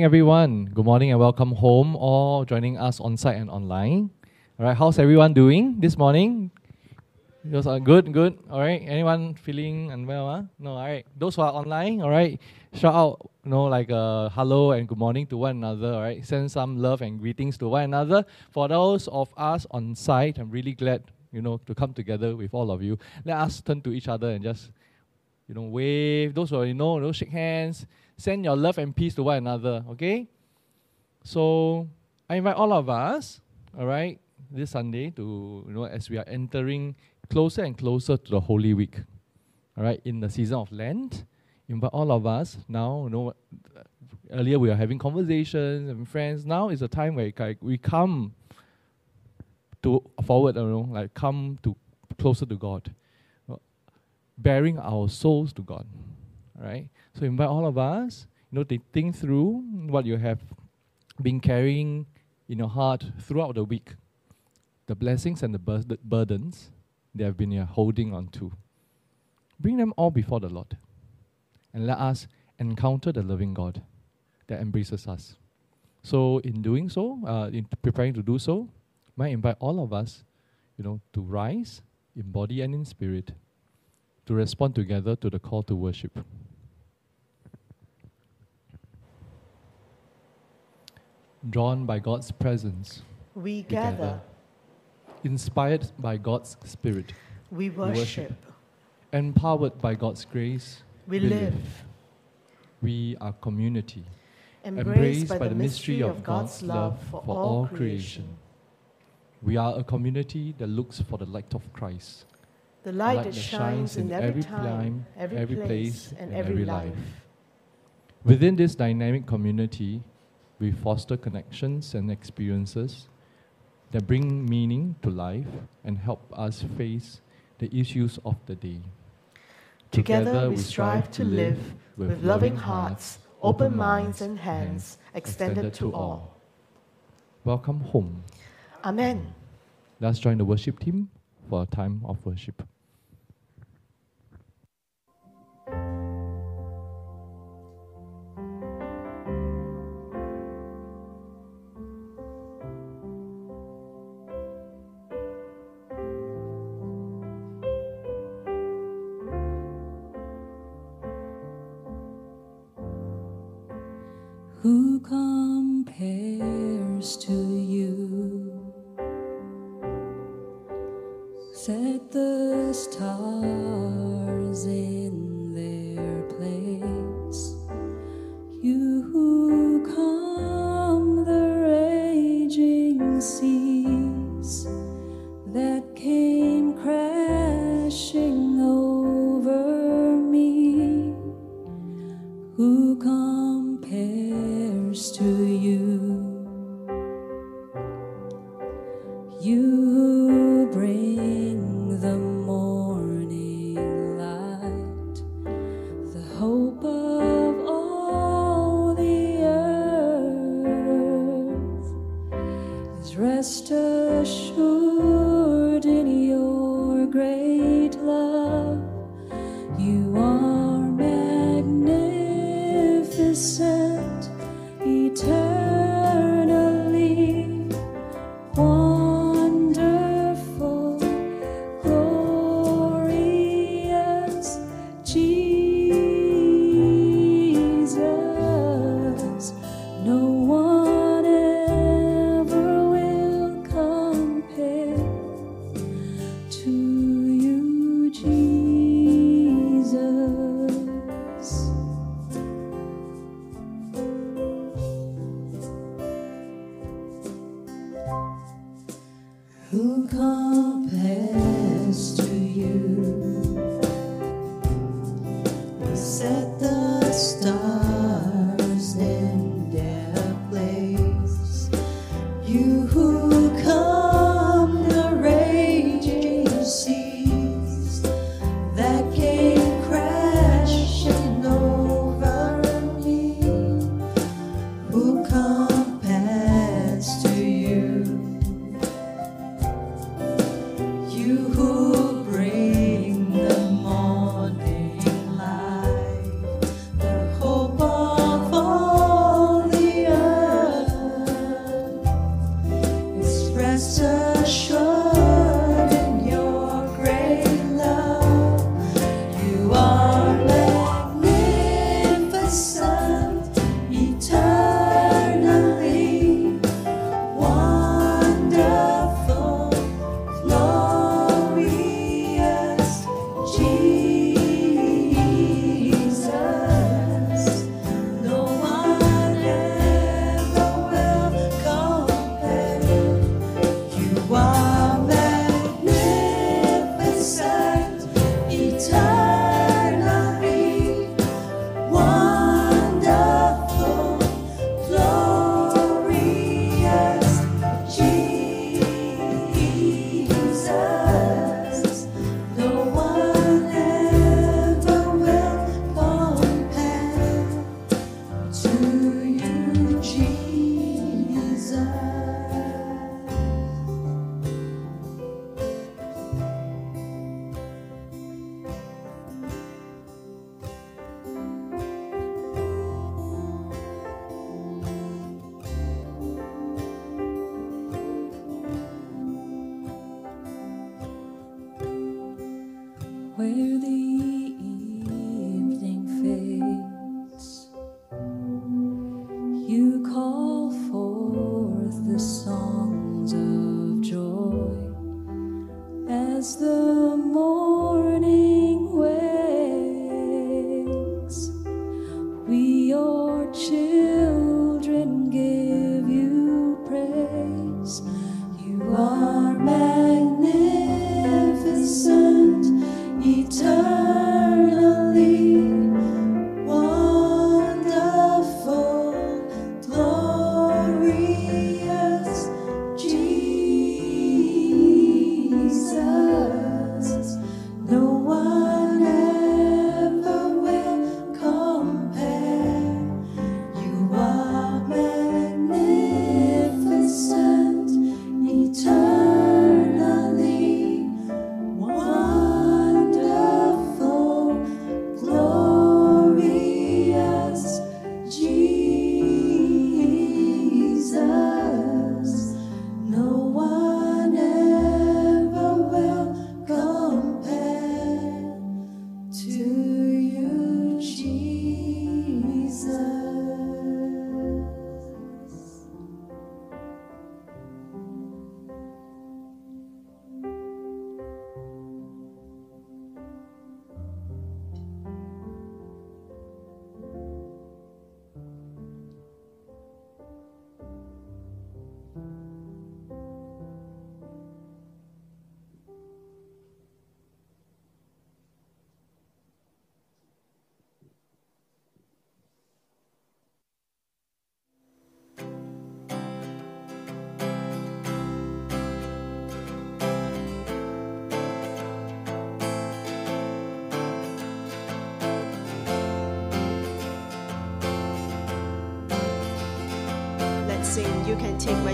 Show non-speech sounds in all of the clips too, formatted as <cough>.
morning, everyone. Good morning and welcome home, or joining us on site and online. All right, how's everyone doing this morning? Those are good, good. All right. Anyone feeling unwell? Huh? No. All right. Those who are online, all right. Shout out, you know, like uh, hello and good morning to one another. All right. Send some love and greetings to one another. For those of us on site, I'm really glad, you know, to come together with all of you. Let us turn to each other and just, you know, wave. Those who are, you know, know shake hands. Send your love and peace to one another. Okay. So I invite all of us, all right, this Sunday to, you know, as we are entering closer and closer to the Holy Week. All right, in the season of Lent, invite all of us now. You know, earlier we were having conversations and friends. Now is a time where like, we come to forward. You know, like come to closer to God, bearing our souls to God. Right. So invite all of us. You know, to think through what you have been carrying in your heart throughout the week, the blessings and the bur- burdens they have been holding on to. Bring them all before the Lord and let us encounter the loving God that embraces us. So, in doing so, uh, in preparing to do so, might invite all of us, you know, to rise in body and in spirit, to respond together to the call to worship. Drawn by God's presence, we gather. gather inspired by God's Spirit. We worship. We worship. Empowered by God's grace. We, we live. live. We are community. Embraced, by, by, the mystery of God's love for, all creation. We are a community that looks for the light of Christ. The light, light that, that shines in every time, every, every place, and every life. Within this dynamic community, we foster connections and experiences that bring meaning to life and help us face the issues of the day. Together, Together we strive to live with loving hearts, open minds, and hands extended to all. Welcome home. Amen. Let's join the worship team for a time of worship.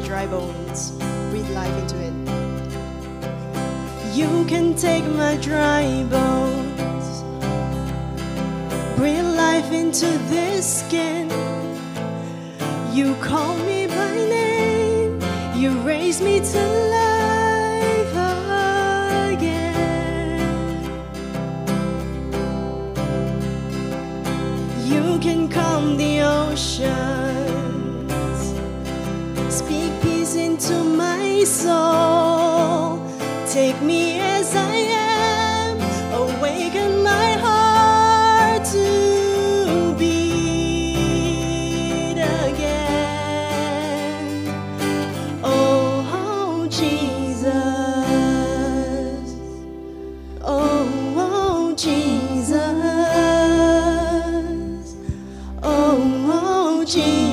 dry bones. Breathe life into it. You can take my dry bones. Breathe life into this skin. Oh, oh, Jesus, oh, oh Jesus.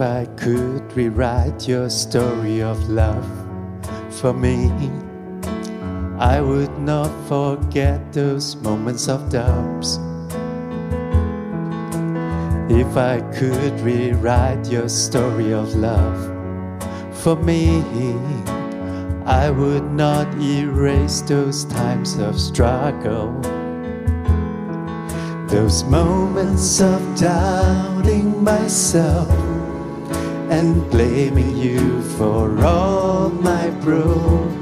If I could rewrite your story of love for me, I would not forget those moments of doubts. If I could rewrite your story of love for me, I would not erase those times of struggle. Those moments of doubting myself and blaming you for all my brokenness.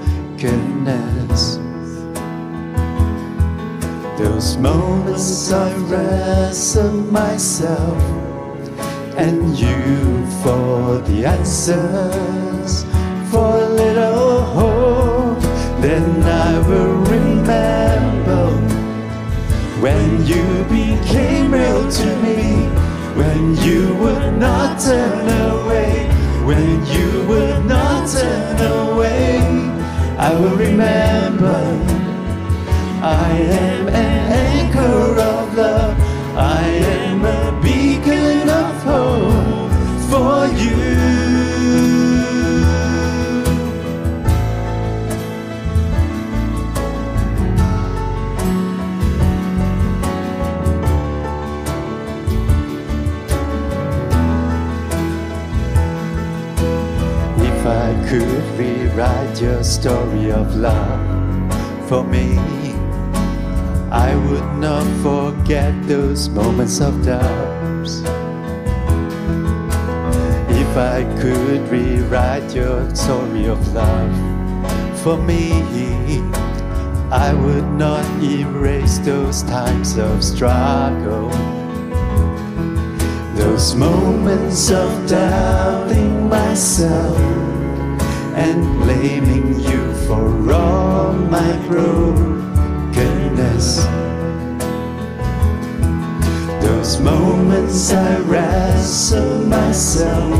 Those moments I wrestle myself and you for the answers, for a little hope. Then I will remember when you became real to me, when you would not turn away, when you would not turn away, I will remember. I am an anchor of love, I am a rewrite your story of love for me, I would not forget those moments of doubts. If I could rewrite your story of love for me, I would not erase those times of struggle. Those moments of doubting myself and blaming you for all my brokenness. Those moments I wrestle myself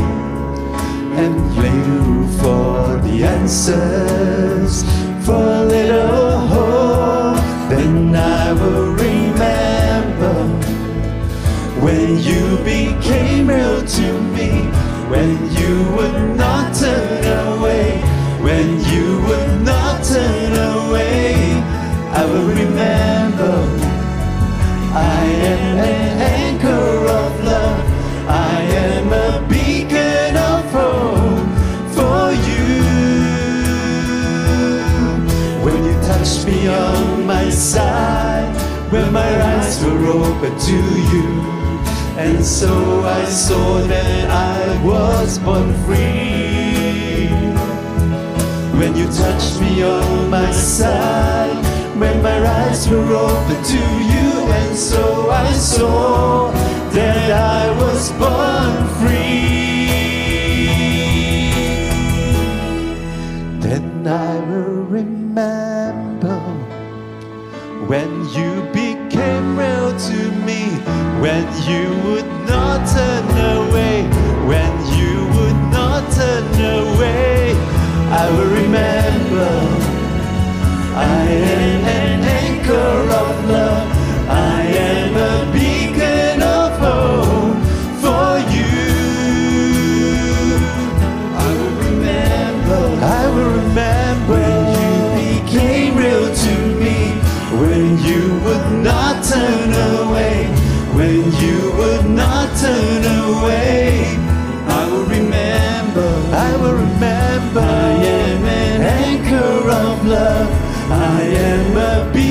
and blame you for the answers, for a little hope. Then I will remember when you became real to me, when you would not turn away, when you would not turn away, I will remember. I am an anchor of love, I am a beacon of hope for you. When you touched me on my side, when my eyes were open to you. And so I saw that I was born free. You touched me on my side, when my eyes were open to you, and so I saw that I was born free. Then I will remember when you became real to me. when you would not turn away, when you would not turn away. I will remember I am an anchor of love. I am a beacon of hope for you. I will remember. I will remember when you became real to me. When you would not turn away. When you would not turn away. Of love. I am a beacon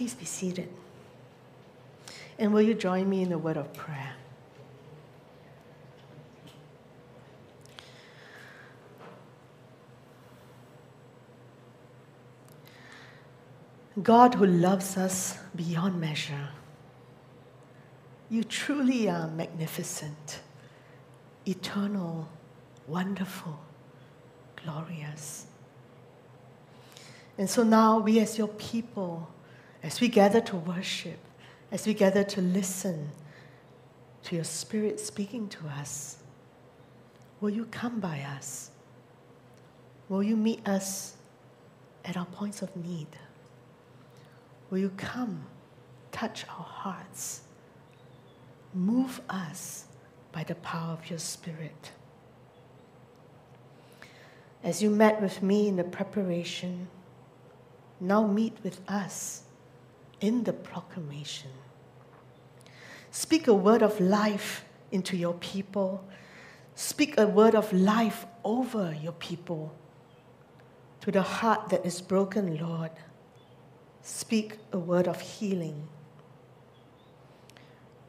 Please be seated. And will you join me in a word of prayer? God who loves us beyond measure, you truly are magnificent, eternal, wonderful, glorious. And so now, we as your people, as we gather to worship, as we gather to listen to your Spirit speaking to us, will you come by us? Will you meet us at our points of need? Will you come, touch our hearts, move us by the power of your Spirit? As you met with me in the preparation, now meet with us in the proclamation. Speak a word of life into your people. Speak a word of life over your people. To the heart that is broken, Lord, speak a word of healing.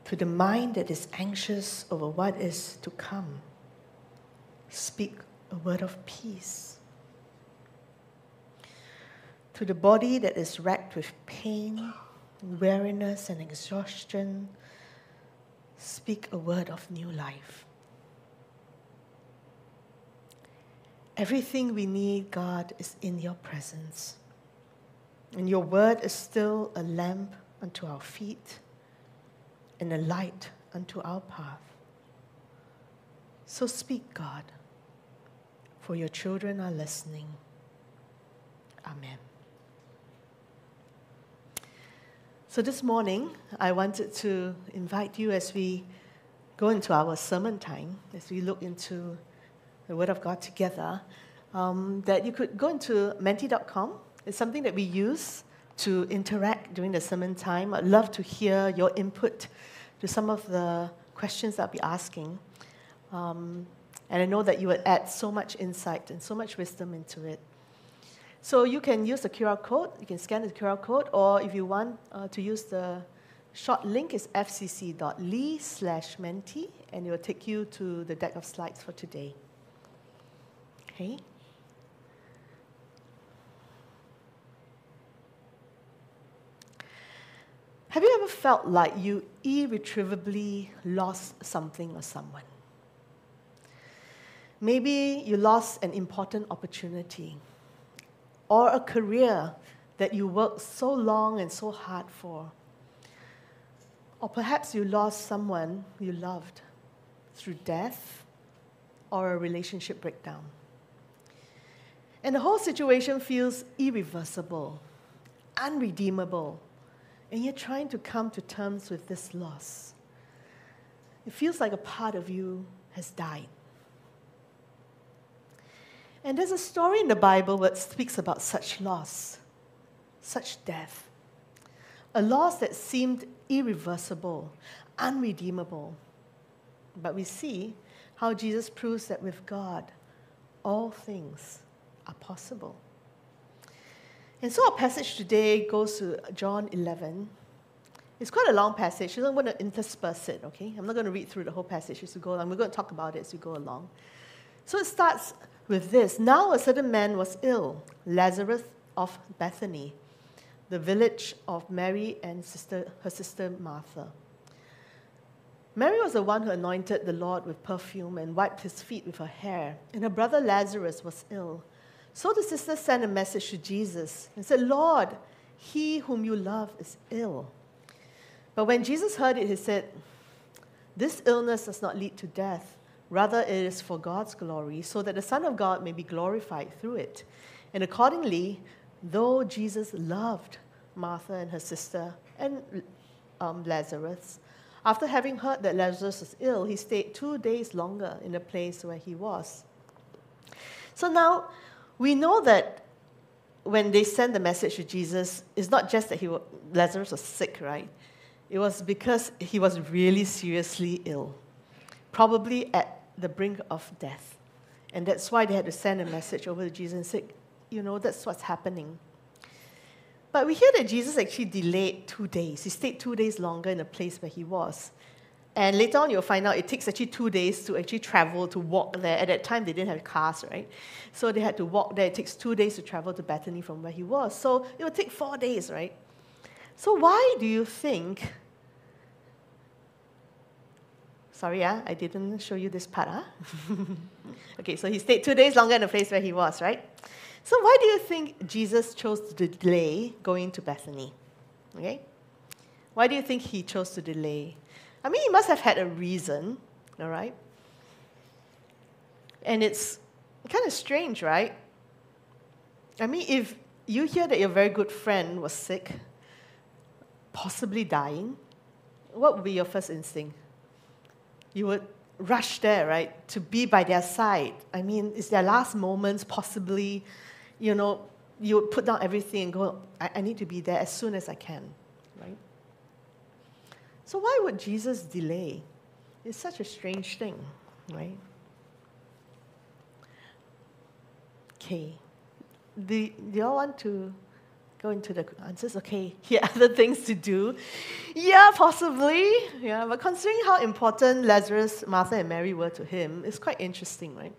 To the mind that is anxious over what is to come, speak a word of peace. To the body that is racked with pain, weariness, and exhaustion, speak a word of new life. Everything we need, God, is in your presence. And your word is still a lamp unto our feet and a light unto our path. So speak, God, for your children are listening. Amen. So this morning, I wanted to invite you as we go into our sermon time, as we look into the Word of God together, um, that you could go into menti.com. It's something that we use to interact during the sermon time. I'd love to hear your input to some of the questions that I'll be asking. Um, and I know that you would add so much insight and so much wisdom into it. So you can use the QR code, you can scan the QR code, or if you want uh, to use the short link, is fcc.ly slash menti, and it will take you to the deck of slides for today. Okay? Have you ever felt like you irretrievably lost something or someone? Maybe you lost an important opportunity or a career that you worked so long and so hard for. Or perhaps you lost someone you loved through death or a relationship breakdown. And the whole situation feels irreversible, unredeemable, and you're trying to come to terms with this loss. It feels like a part of you has died. And there's a story in the Bible that speaks about such loss, such death. A loss that seemed irreversible, unredeemable. but we see how Jesus proves that with God, all things are possible. And so our passage today goes to John 11. It's quite a long passage, so I'm going to intersperse it, okay? I'm not going to read through the whole passage as we go along. We're going to talk about it as we go along. So it starts with this Now a certain man was ill, Lazarus of Bethany, the village of Mary and sister, her sister Martha. Mary was the one who anointed the Lord with perfume and wiped his feet with her hair, and her brother Lazarus was ill. So the sister sent a message to Jesus and said, Lord, he whom you love is ill. But when Jesus heard it, he said, This illness does not lead to death. Rather, it is for God's glory, so that the Son of God may be glorified through it. And accordingly, though Jesus loved Martha and her sister and um, Lazarus, after having heard that Lazarus was ill, he stayed two days longer in the place where he was. So now, we know that when they sent the message to Jesus, it's not just that he wa- Lazarus was sick, right? It was because he was really seriously ill, probably at the brink of death. And that's why they had to send a message over to Jesus and say, you know, that's what's happening. But we hear that Jesus actually delayed two days. He stayed two days longer in the place where he was. And later on, you'll find out it takes actually two days to actually travel, to walk there. At that time, they didn't have cars, right? So they had to walk there. It takes two days to travel to Bethany from where he was. So it would take four days, right? So why do you think? Sorry, ah, I didn't show you this part, ah. <laughs> okay, so he stayed two days longer in the place where he was, right? So why do you think Jesus chose to delay going to Bethany? Okay? Why do you think he chose to delay? I mean, he must have had a reason, all right? And it's kind of strange, right? I mean, if you hear that your very good friend was sick, possibly dying, what would be your first instinct? You would rush there, right, to be by their side. I mean, it's their last moments, possibly, you know, you would put down everything and go, I, I need to be there as soon as I can, right? So, why would Jesus delay? It's such a strange thing, right? Okay. Do, do you all want to go into the answers? Okay, here are other things to do. Yeah, possibly. Yeah, but considering how important Lazarus, Martha, and Mary were to him, it's quite interesting, right?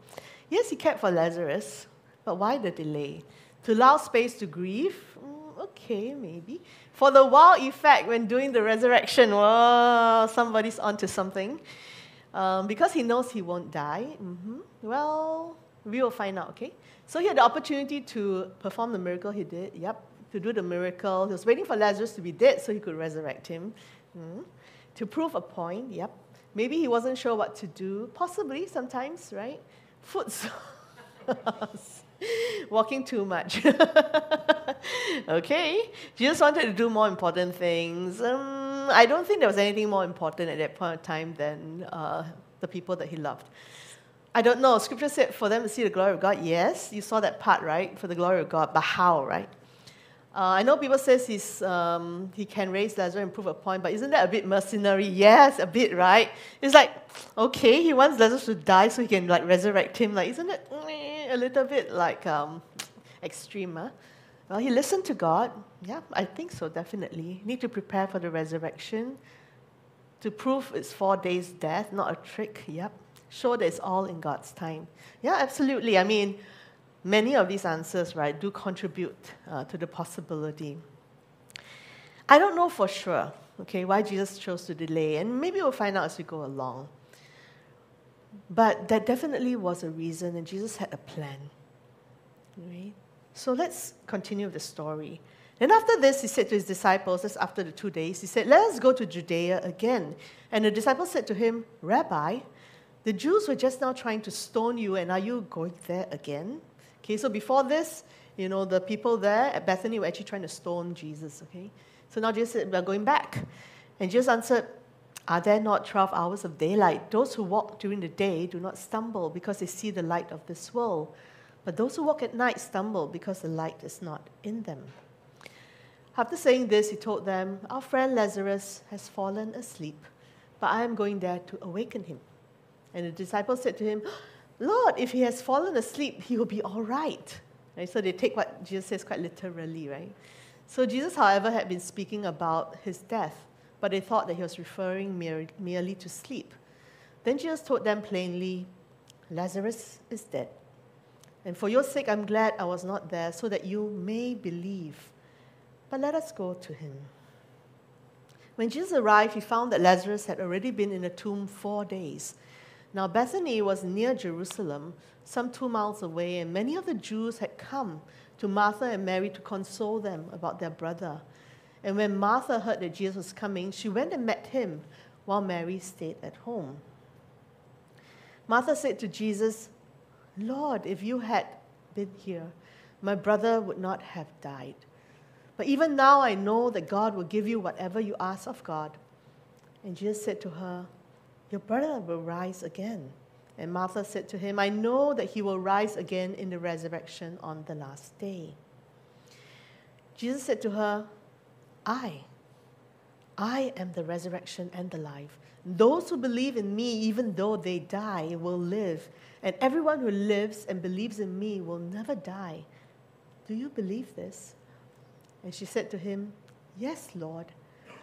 Yes, he cared for Lazarus, but why the delay? To allow space to grieve? Mm, okay, maybe. For the wow effect when doing the resurrection, whoa, somebody's onto something. Um, because he knows he won't die. hmm Well, we will find out, okay? So he had the opportunity to perform the miracle he did. Yep, to do the miracle. He was waiting for Lazarus to be dead so he could resurrect him. Mhm. To prove a point, yep. Maybe he wasn't sure what to do. Possibly, sometimes, right? Foot <laughs> sores. Walking too much. <laughs> okay. Jesus wanted to do more important things. Um, I don't think there was anything more important at that point of time than uh, the people that he loved. I don't know. Scripture said for them to see the glory of God. Yes, you saw that part, right? For the glory of God. But how, right? Uh, I know people says he's, um, he can raise Lazarus and prove a point, but isn't that a bit mercenary? Yes, a bit, right? It's like, okay, he wants Lazarus to die so he can like resurrect him. Like, isn't it a little bit like um, <tsk> extreme? Huh? Well, he listened to God. Yeah, I think so, definitely. Need to prepare for the resurrection. To prove it's four days death, not a trick. Yep. Show that it's all in God's time. Yeah, absolutely. I mean, many of these answers, right, do contribute uh, to the possibility. I don't know for sure, okay, why Jesus chose to delay, and maybe we'll find out as we go along. But that definitely was a reason, and Jesus had a plan. Right? So let's continue the story. Then after this, he said to his disciples, that's after the two days, he said, Let us go to Judea again. And the disciples said to him, Rabbi, the Jews were just now trying to stone you, and are you going there again? Okay, so before this, you know, the people there at Bethany were actually trying to stone Jesus, okay? So now Jesus said, We're going back. And Jesus answered, Are there not 12 hours of daylight? Those who walk during the day do not stumble because they see the light of this world. But those who walk at night stumble because the light is not in them. After saying this, he told them, Our friend Lazarus has fallen asleep, but I am going there to awaken him. And the disciples said to him, Lord, if he has fallen asleep, he will be all right. Right? So they take what Jesus says quite literally, right? So Jesus, however, had been speaking about his death, but they thought that he was referring mere, merely to sleep. Then Jesus told them plainly, Lazarus is dead. And for your sake, I'm glad I was not there, so that you may believe. But let us go to him. When Jesus arrived, he found that Lazarus had already been in the tomb four days. Now, Bethany was near Jerusalem, some two miles away, and many of the Jews had come to Martha and Mary to console them about their brother. And when Martha heard that Jesus was coming, she went and met him, while Mary stayed at home. Martha said to Jesus, Lord, if you had been here, my brother would not have died. But even now I know that God will give you whatever you ask of God. And Jesus said to her, Your brother will rise again. And Martha said to him, I know that he will rise again in the resurrection on the last day. Jesus said to her, I, I am the resurrection and the life. Those who believe in me, even though they die, will live. And everyone who lives and believes in me will never die. Do you believe this? And she said to him, Yes, Lord.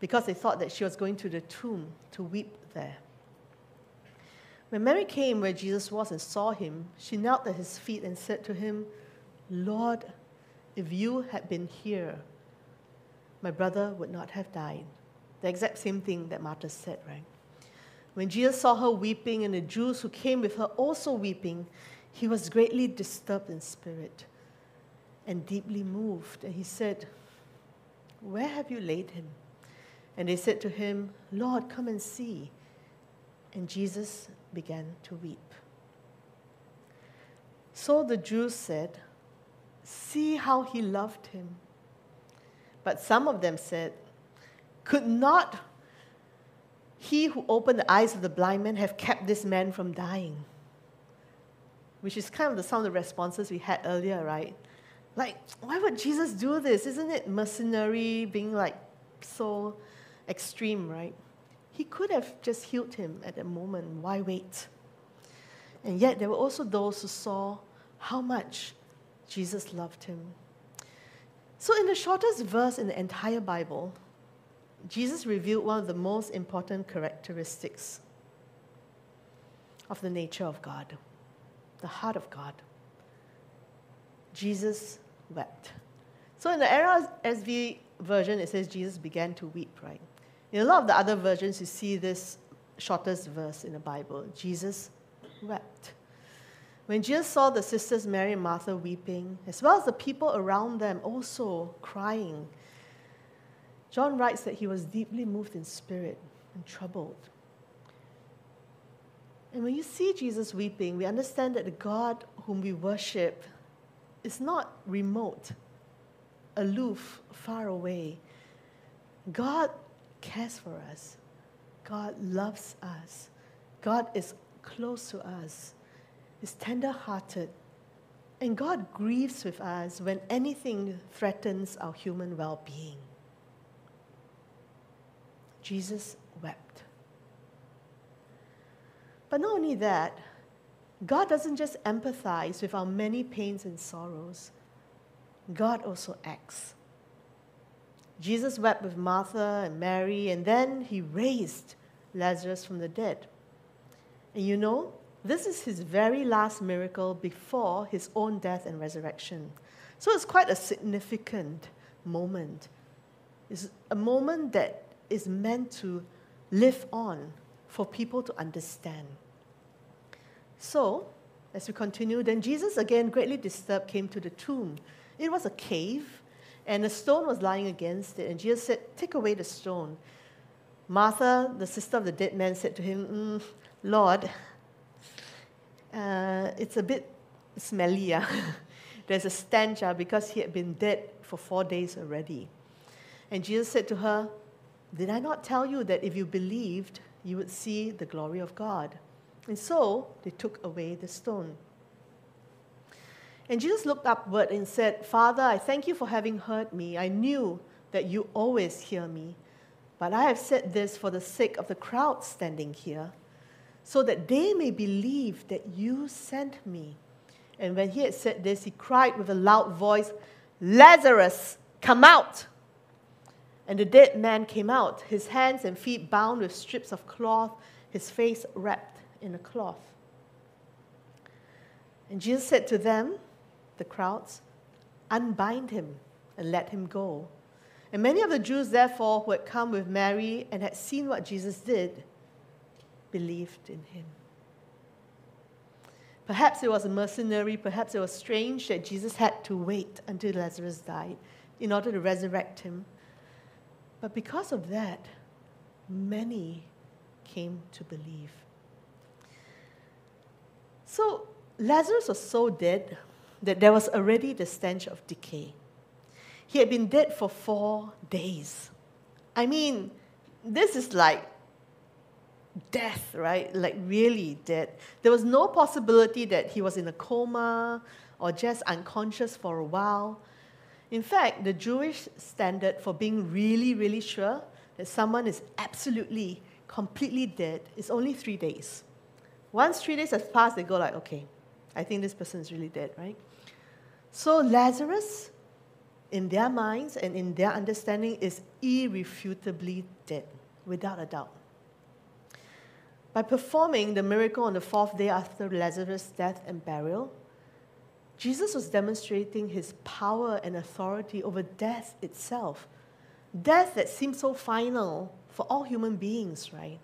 because they thought that she was going to the tomb to weep there. When Mary came where Jesus was and saw him, she knelt at his feet and said to him, Lord, if you had been here, my brother would not have died. The exact same thing that Martha said, right? When Jesus saw her weeping and the Jews who came with her also weeping, he was greatly disturbed in spirit and deeply moved. And he said, Where have you laid him? And they said to him, Lord, come and see. And Jesus began to weep. So the Jews said, See how he loved him. But some of them said, Could not he who opened the eyes of the blind man have kept this man from dying? Which is kind of the, some of the responses we had earlier, right? Like, why would Jesus do this? Isn't it mercenary, being like so extreme, right? He could have just healed him at that moment. Why wait? And yet, there were also those who saw how much Jesus loved him. So, in the shortest verse in the entire Bible, Jesus revealed one of the most important characteristics of the nature of God, the heart of God. Jesus wept. So, in the NRSV version, it says Jesus began to weep, right? In a lot of the other versions, you see this shortest verse in the Bible Jesus wept. When Jesus saw the sisters Mary and Martha weeping, as well as the people around them also crying, John writes that he was deeply moved in spirit and troubled. And when you see Jesus weeping, we understand that the God whom we worship is not remote, aloof, far away. God cares for us. God loves us. God is close to us, is tender hearted. And God grieves with us when anything threatens our human well being. Jesus wept. But not only that, God doesn't just empathize with our many pains and sorrows, God also acts. Jesus wept with Martha and Mary, and then he raised Lazarus from the dead. And you know, this is his very last miracle before his own death and resurrection. So it's quite a significant moment. It's a moment that is meant to live on for people to understand. So, as we continue, then Jesus, again greatly disturbed, came to the tomb. It was a cave, and a stone was lying against it. And Jesus said, Take away the stone. Martha, the sister of the dead man, said to him, mm, Lord, uh, it's a bit smelly. ah. <laughs> There's a stench ah, because he had been dead for four days already. And Jesus said to her, Did I not tell you that if you believed, you would see the glory of God? And so they took away the stone. And Jesus looked upward and said, Father, I thank you for having heard me. I knew that you always hear me. But I have said this for the sake of the crowd standing here, so that they may believe that you sent me. And when he had said this, he cried with a loud voice, Lazarus, come out! And the dead man came out, his hands and feet bound with strips of cloth, his face wrapped in a cloth. And Jesus said to them, the crowds, Unbind him and let him go. And many of the Jews, therefore, who had come with Mary and had seen what Jesus did, believed in him. Perhaps it was a mercenary, perhaps it was strange that Jesus had to wait until Lazarus died in order to resurrect him. But because of that, many came to believe. So Lazarus was so dead that there was already the stench of decay. He had been dead for four days. I mean, this is like death, right? Like really dead. There was no possibility that he was in a coma or just unconscious for a while. In fact, the Jewish standard for being really, really sure that someone is absolutely, completely dead is only three days. Once three days has passed, they go like, okay, I think this person is really dead, right? So Lazarus, in their minds and in their understanding, is irrefutably dead, without a doubt. By performing the miracle on the fourth day after Lazarus' death and burial, Jesus was demonstrating his power and authority over death itself. Death that seems so final for all human beings, right?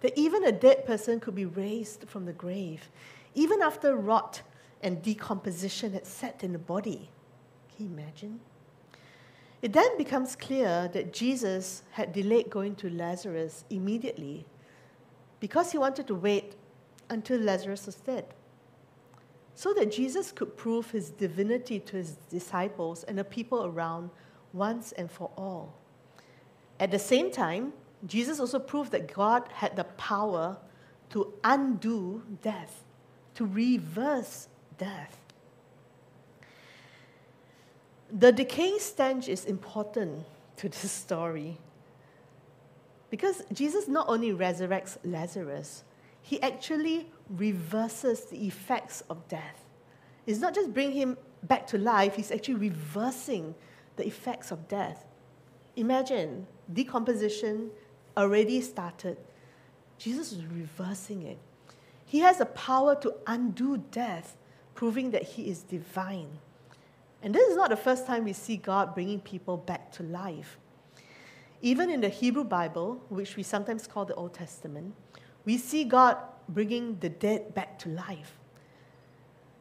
That even a dead person could be raised from the grave, even after rot and decomposition had set in the body. Can you imagine? It then becomes clear that Jesus had delayed going to Lazarus immediately because he wanted to wait until Lazarus was dead so that Jesus could prove his divinity to his disciples and the people around once and for all. At the same time, Jesus also proved that God had the power to undo death, to reverse death. The decaying stench is important to this <laughs> story because Jesus not only resurrects Lazarus, he actually reverses the effects of death. It's not just bring him back to life, he's actually reversing the effects of death. Imagine decomposition already started. Jesus is reversing it. He has the power to undo death, proving that he is divine. And this is not the first time we see God bringing people back to life. Even in the Hebrew Bible, which we sometimes call the Old Testament, we see God bringing the dead back to life.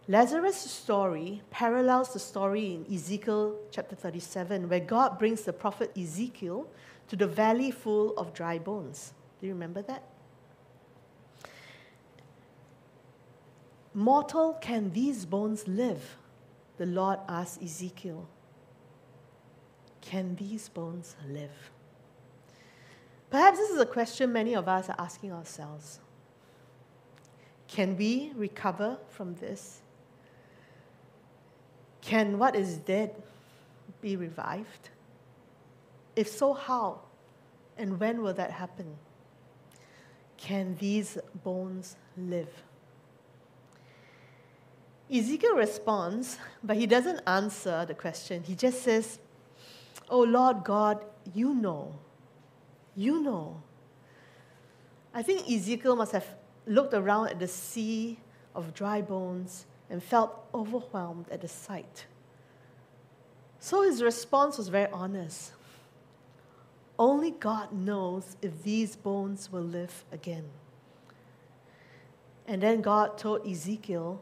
Lazarus' story parallels the story in Ezekiel chapter 37, where God brings the prophet Ezekiel to the valley full of dry bones. Do you remember that? Mortal, can these bones live? The Lord asked Ezekiel. Can these bones live? Perhaps this is a question many of us are asking ourselves. Can we recover from this? Can what is dead be revived? If so, how? And when will that happen? Can these bones live? Ezekiel responds, but he doesn't answer the question. He just says, Oh Lord God, you know. You know. I think Ezekiel must have looked around at the sea of dry bones and felt overwhelmed at the sight. So his response was very honest. Only God knows if these bones will live again. And then God told Ezekiel,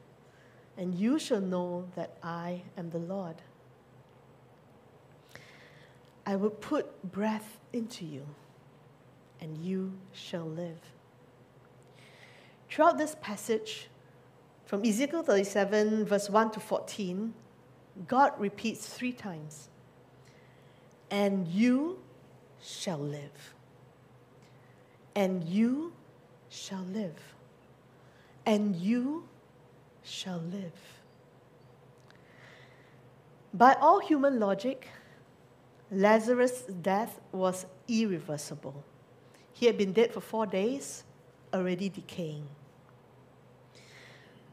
And you shall know that I am the Lord. I will put breath into you, and you shall live. Throughout this passage, from Ezekiel 37, verse 1 to 14, God repeats three times, and you shall live. And you shall live. And you shall live. By all human logic, Lazarus' death was irreversible. He had been dead for four days, already decaying.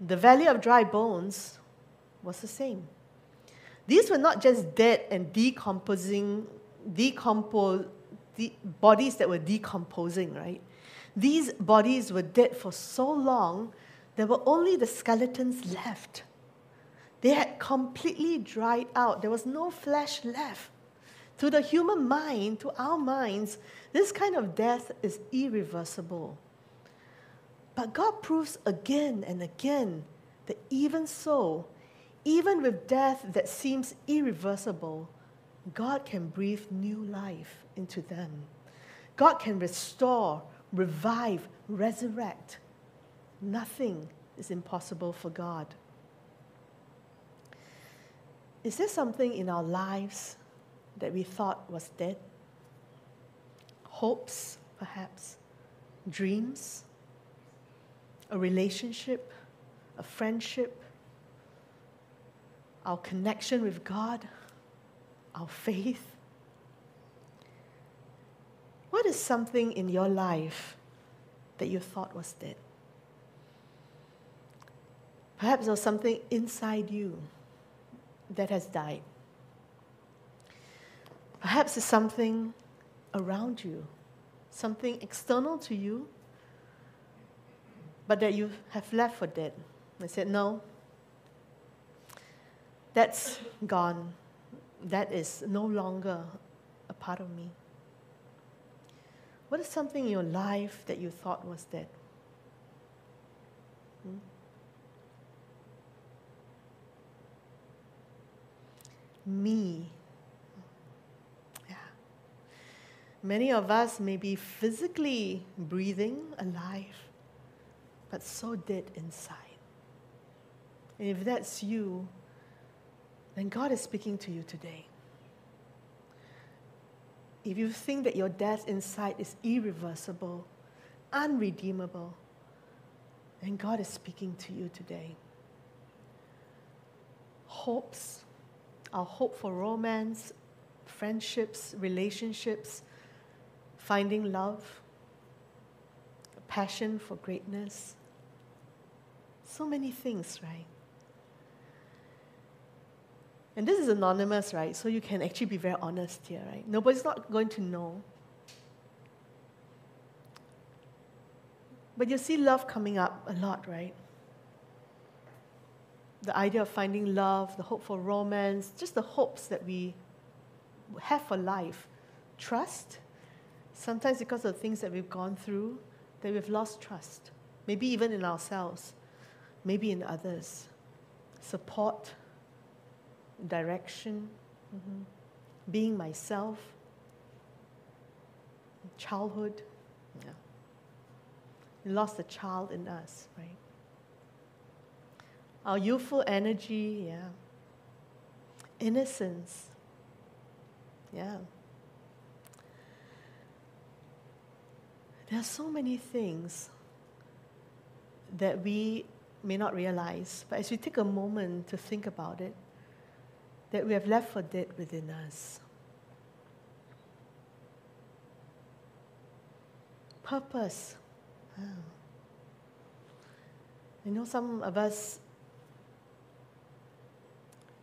The valley of dry bones was the same. These were not just dead and decomposing, decompose, de- bodies that were decomposing, right? These bodies were dead for so long, there were only the skeletons left. They had completely dried out. There was no flesh left. To the human mind, to our minds, this kind of death is irreversible. But God proves again and again that even so, even with death that seems irreversible, God can breathe new life into them. God can restore, revive, resurrect. Nothing is impossible for God. Is there something in our lives that we thought was dead? Hopes, perhaps, dreams, a relationship, a friendship, our connection with God, our faith? What is something in your life that you thought was dead? Perhaps there was something inside you that has died. Perhaps it's something around you, something external to you, but that you have left for dead. I said, No, that's gone. That is no longer a part of me. What is something in your life that you thought was dead? Hmm? Me. Yeah. Many of us may be physically breathing, alive, but so dead inside. And if that's you, then God is speaking to you today. If you think that your death inside is irreversible, unredeemable, then God is speaking to you today. Hopes, our hope for romance, friendships, relationships, finding love, passion for greatness. So many things, right? And this is anonymous, right? So you can actually be very honest here, right? Nobody's not going to know. But you see love coming up a lot, right? The idea of finding love, the hope for romance, just the hopes that we have for life. Trust. Sometimes because of things that we've gone through, that we've lost trust. Maybe even in ourselves, maybe in others. Support direction, mhm, being myself, childhood. Yeah. We lost the child in us, right? Our youthful energy, yeah. Innocence, yeah. There are so many things that we may not realize, but as we take a moment to think about it, that we have left for dead within us. Purpose. Ah. You know, some of us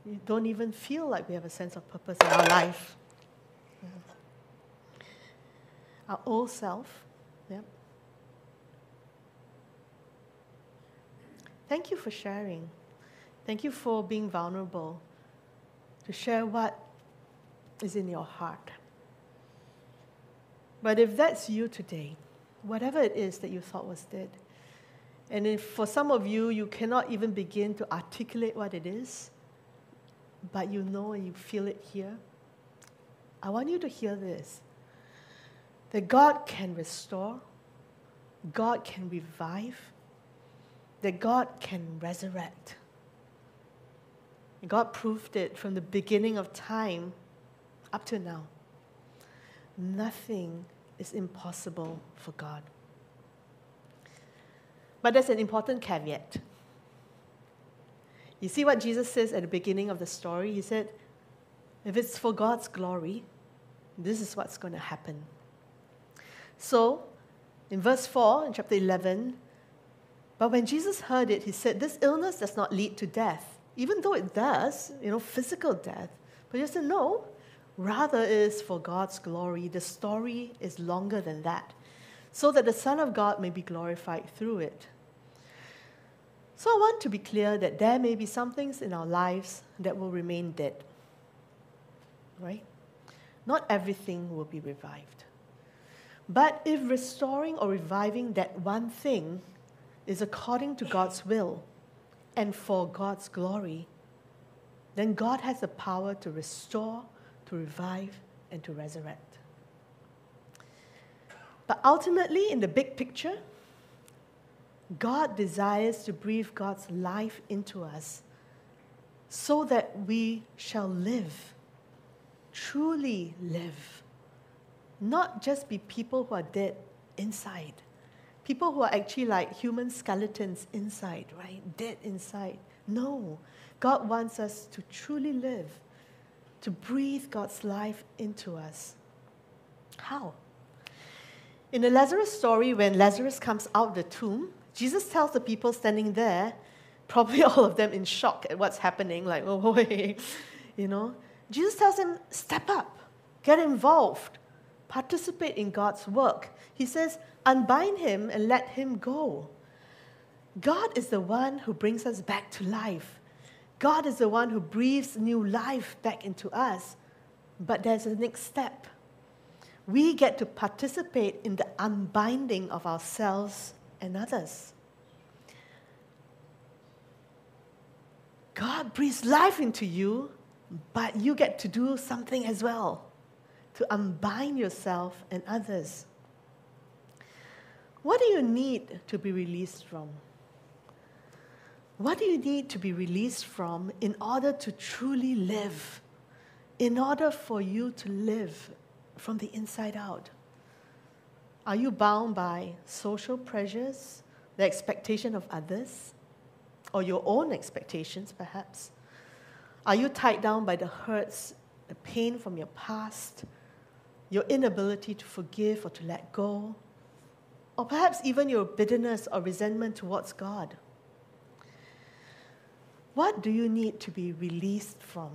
we don't even feel like we have a sense of purpose in our life. Our old self. Yeah. Thank you for sharing. Thank you for being vulnerable to share what is in your heart. But if that's you today, whatever it is that you thought was dead, and if for some of you, you cannot even begin to articulate what it is, but you know and you feel it here, I want you to hear this that God can restore, God can revive, that God can resurrect. God proved it from the beginning of time up to now. Nothing is impossible for God. But there's an important caveat. You see what Jesus says at the beginning of the story? He said, if it's for God's glory, this is what's going to happen. So, in verse 4, in chapter 11, but when Jesus heard it, he said, This illness does not lead to death, even though it does, you know, physical death. But he said, No, rather it is for God's glory. The story is longer than that, so that the Son of God may be glorified through it. So I want to be clear that there may be some things in our lives that will remain dead. Right? Not everything will be revived. But if restoring or reviving that one thing is according to God's will and for God's glory, then God has the power to restore, to revive, and to resurrect. But ultimately, in the big picture, God desires to breathe God's life into us so that we shall live, truly live. Not just be people who are dead inside, people who are actually like human skeletons inside, right? Dead inside. No, God wants us to truly live, to breathe God's life into us. How? In the Lazarus story, when Lazarus comes out of the tomb, Jesus tells the people standing there, probably <laughs> all of them in shock at what's happening, like, oh, <laughs> wait, you know. Jesus tells them, step up, get involved, participate in God's work. He says, unbind him and let him go. God is the one who brings us back to life. God is the one who breathes new life back into us. But there's a next step. We get to participate in the unbinding of ourselves and others. God breathes life into you, but you get to do something as well to unbind yourself and others. What do you need to be released from? What do you need to be released from in order to truly live? In order for you to live from the inside out? Are you bound by social pressures, the expectation of others, or your own expectations, perhaps? Are you tied down by the hurts, the pain from your past, your inability to forgive or to let go, or perhaps even your bitterness or resentment towards God? What do you need to be released from?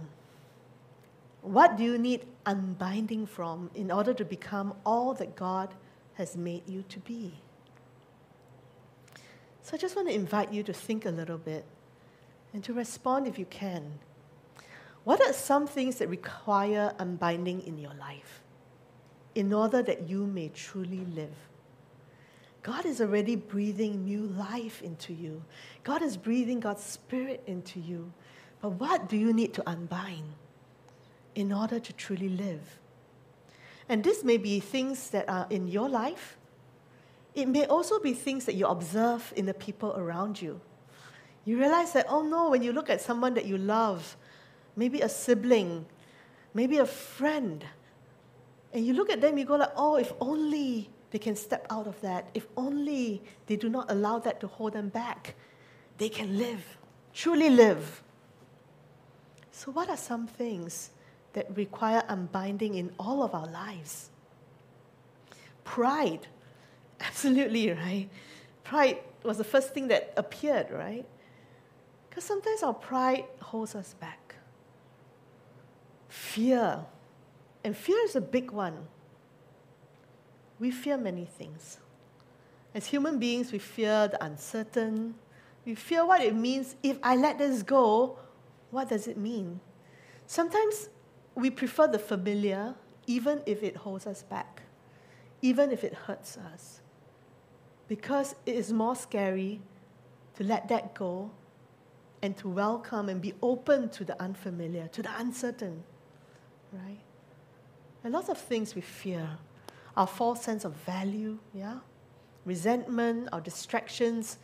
What do you need unbinding from in order to become all that God has made you to be? So I just want to invite you to think a little bit and to respond if you can. What are some things that require unbinding in your life in order that you may truly live? God is already breathing new life into you. God is breathing God's Spirit into you. But what do you need to unbind in order to truly live? And this may be things that are in your life. It may also be things that you observe in the people around you. You realize that, oh no, when you look at someone that you love, maybe a sibling, maybe a friend, and you look at them, you go like, oh, if only they can step out of that. If only they do not allow that to hold them back, they can live, truly live. So, what are some things that require unbinding in all of our lives? Pride. <laughs> Absolutely, right? Pride was the first thing that appeared, right? Because sometimes our pride holds us back. Fear. And fear is a big one we fear many things. As human beings, we fear the uncertain, We fear what it means if I let this go, what does it mean? Sometimes we prefer the familiar, even if it holds us back, even if it hurts us, because it is more scary to let that go and to welcome and be open to the unfamiliar, to the uncertain, right? A lot of things we fear. Our false sense of value, yeah? Resentment, our distractions,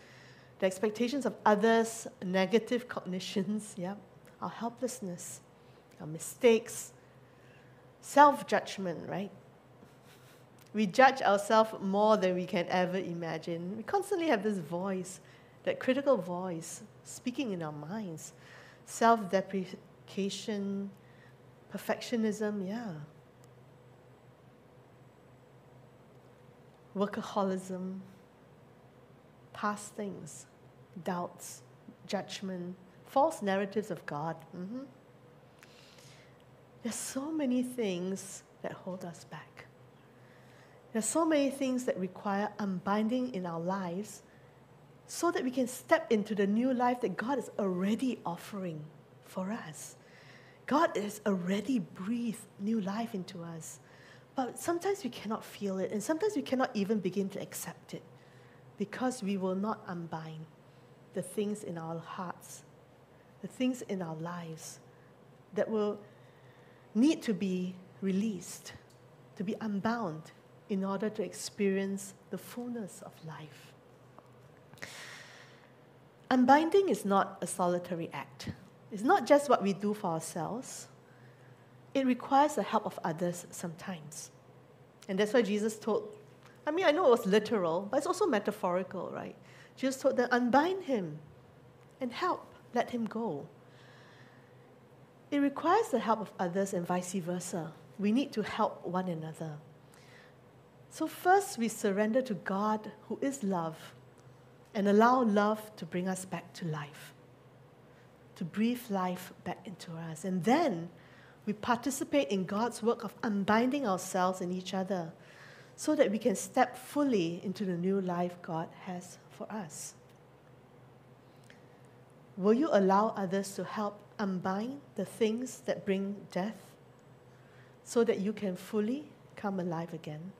the expectations of others, negative <laughs> cognitions, yeah? Our helplessness, our mistakes, self judgment, right? We judge ourselves more than we can ever imagine. We constantly have this voice, that critical voice, speaking in our minds. Self deprecation, perfectionism, yeah. Workaholism, past things, doubts, judgment, false narratives of God. Mhm. There's so many things that hold us back. There's so many things that require unbinding in our lives so that we can step into the new life that God is already offering for us. God has already breathed new life into us. But sometimes we cannot feel it, and sometimes we cannot even begin to accept it because we will not unbind the things in our hearts, the things in our lives that will need to be released, to be unbound in order to experience the fullness of life. Unbinding is not a solitary act. It's not just what we do for ourselves. It requires the help of others sometimes. And that's why Jesus told, I mean, I know it was literal, but it's also metaphorical, right? Jesus told them, unbind him and help, let him go. It requires the help of others and vice versa. We need to help one another. So, first, we surrender to God, who is love, and allow love to bring us back to life, to breathe life back into us. And then we participate in God's work of unbinding ourselves and each other so that we can step fully into the new life God has for us. Will you allow others to help unbind the things that bring death so that you can fully come alive again?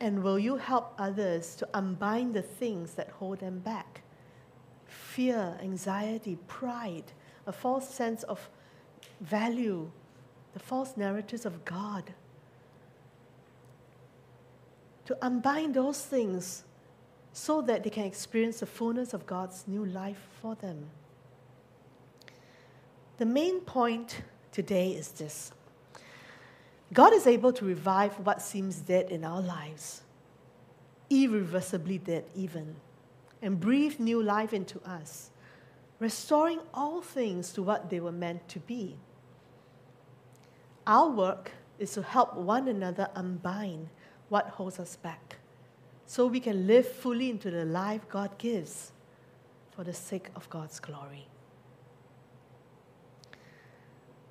And will you help others to unbind the things that hold them back? Fear, anxiety, pride, a false sense of value, the false narratives of God. To unbind those things so that they can experience the fullness of God's new life for them. The main point today is this God is able to revive what seems dead in our lives, irreversibly dead, even, and breathe new life into us, restoring all things to what they were meant to be. Our work is to help one another unbind what holds us back so we can live fully into the life God gives for the sake of God's glory.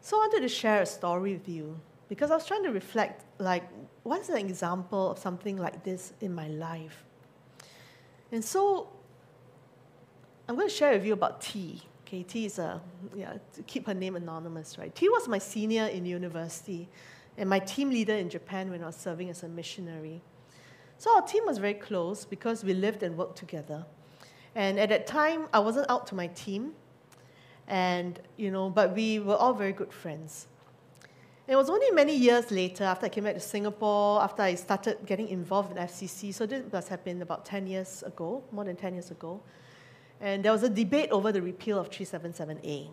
So I wanted to share a story with you because I was trying to reflect like what's an example of something like this in my life. And so I'm going to share with you about T. Okay, T is a yeah, to keep her name anonymous, right? T was my senior in university and my team leader in Japan when I was serving as a missionary. So our team was very close because we lived and worked together. And at that time, I wasn't out to my team, and you know, but we were all very good friends. It was only many years later, after I came back to Singapore, after I started getting involved in FCC. So this must have been about 10 years ago, more than 10 years ago. And there was a debate over the repeal of 377A.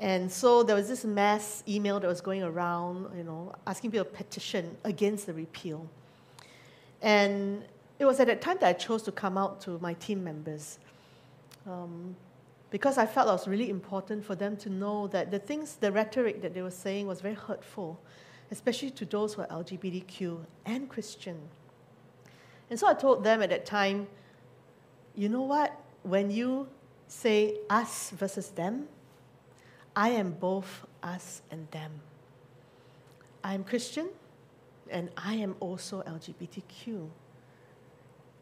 And so there was this mass email that was going around, you know, asking people to petition against the repeal. And it was at that time that I chose to come out to my team members. Um, because I felt it was really important for them to know that the things, the rhetoric that they were saying was very hurtful, especially to those who are LGBTQ and Christian. And so I told them at that time, you know what? When you say us versus them, I am both us and them. I am Christian, and I am also LGBTQ.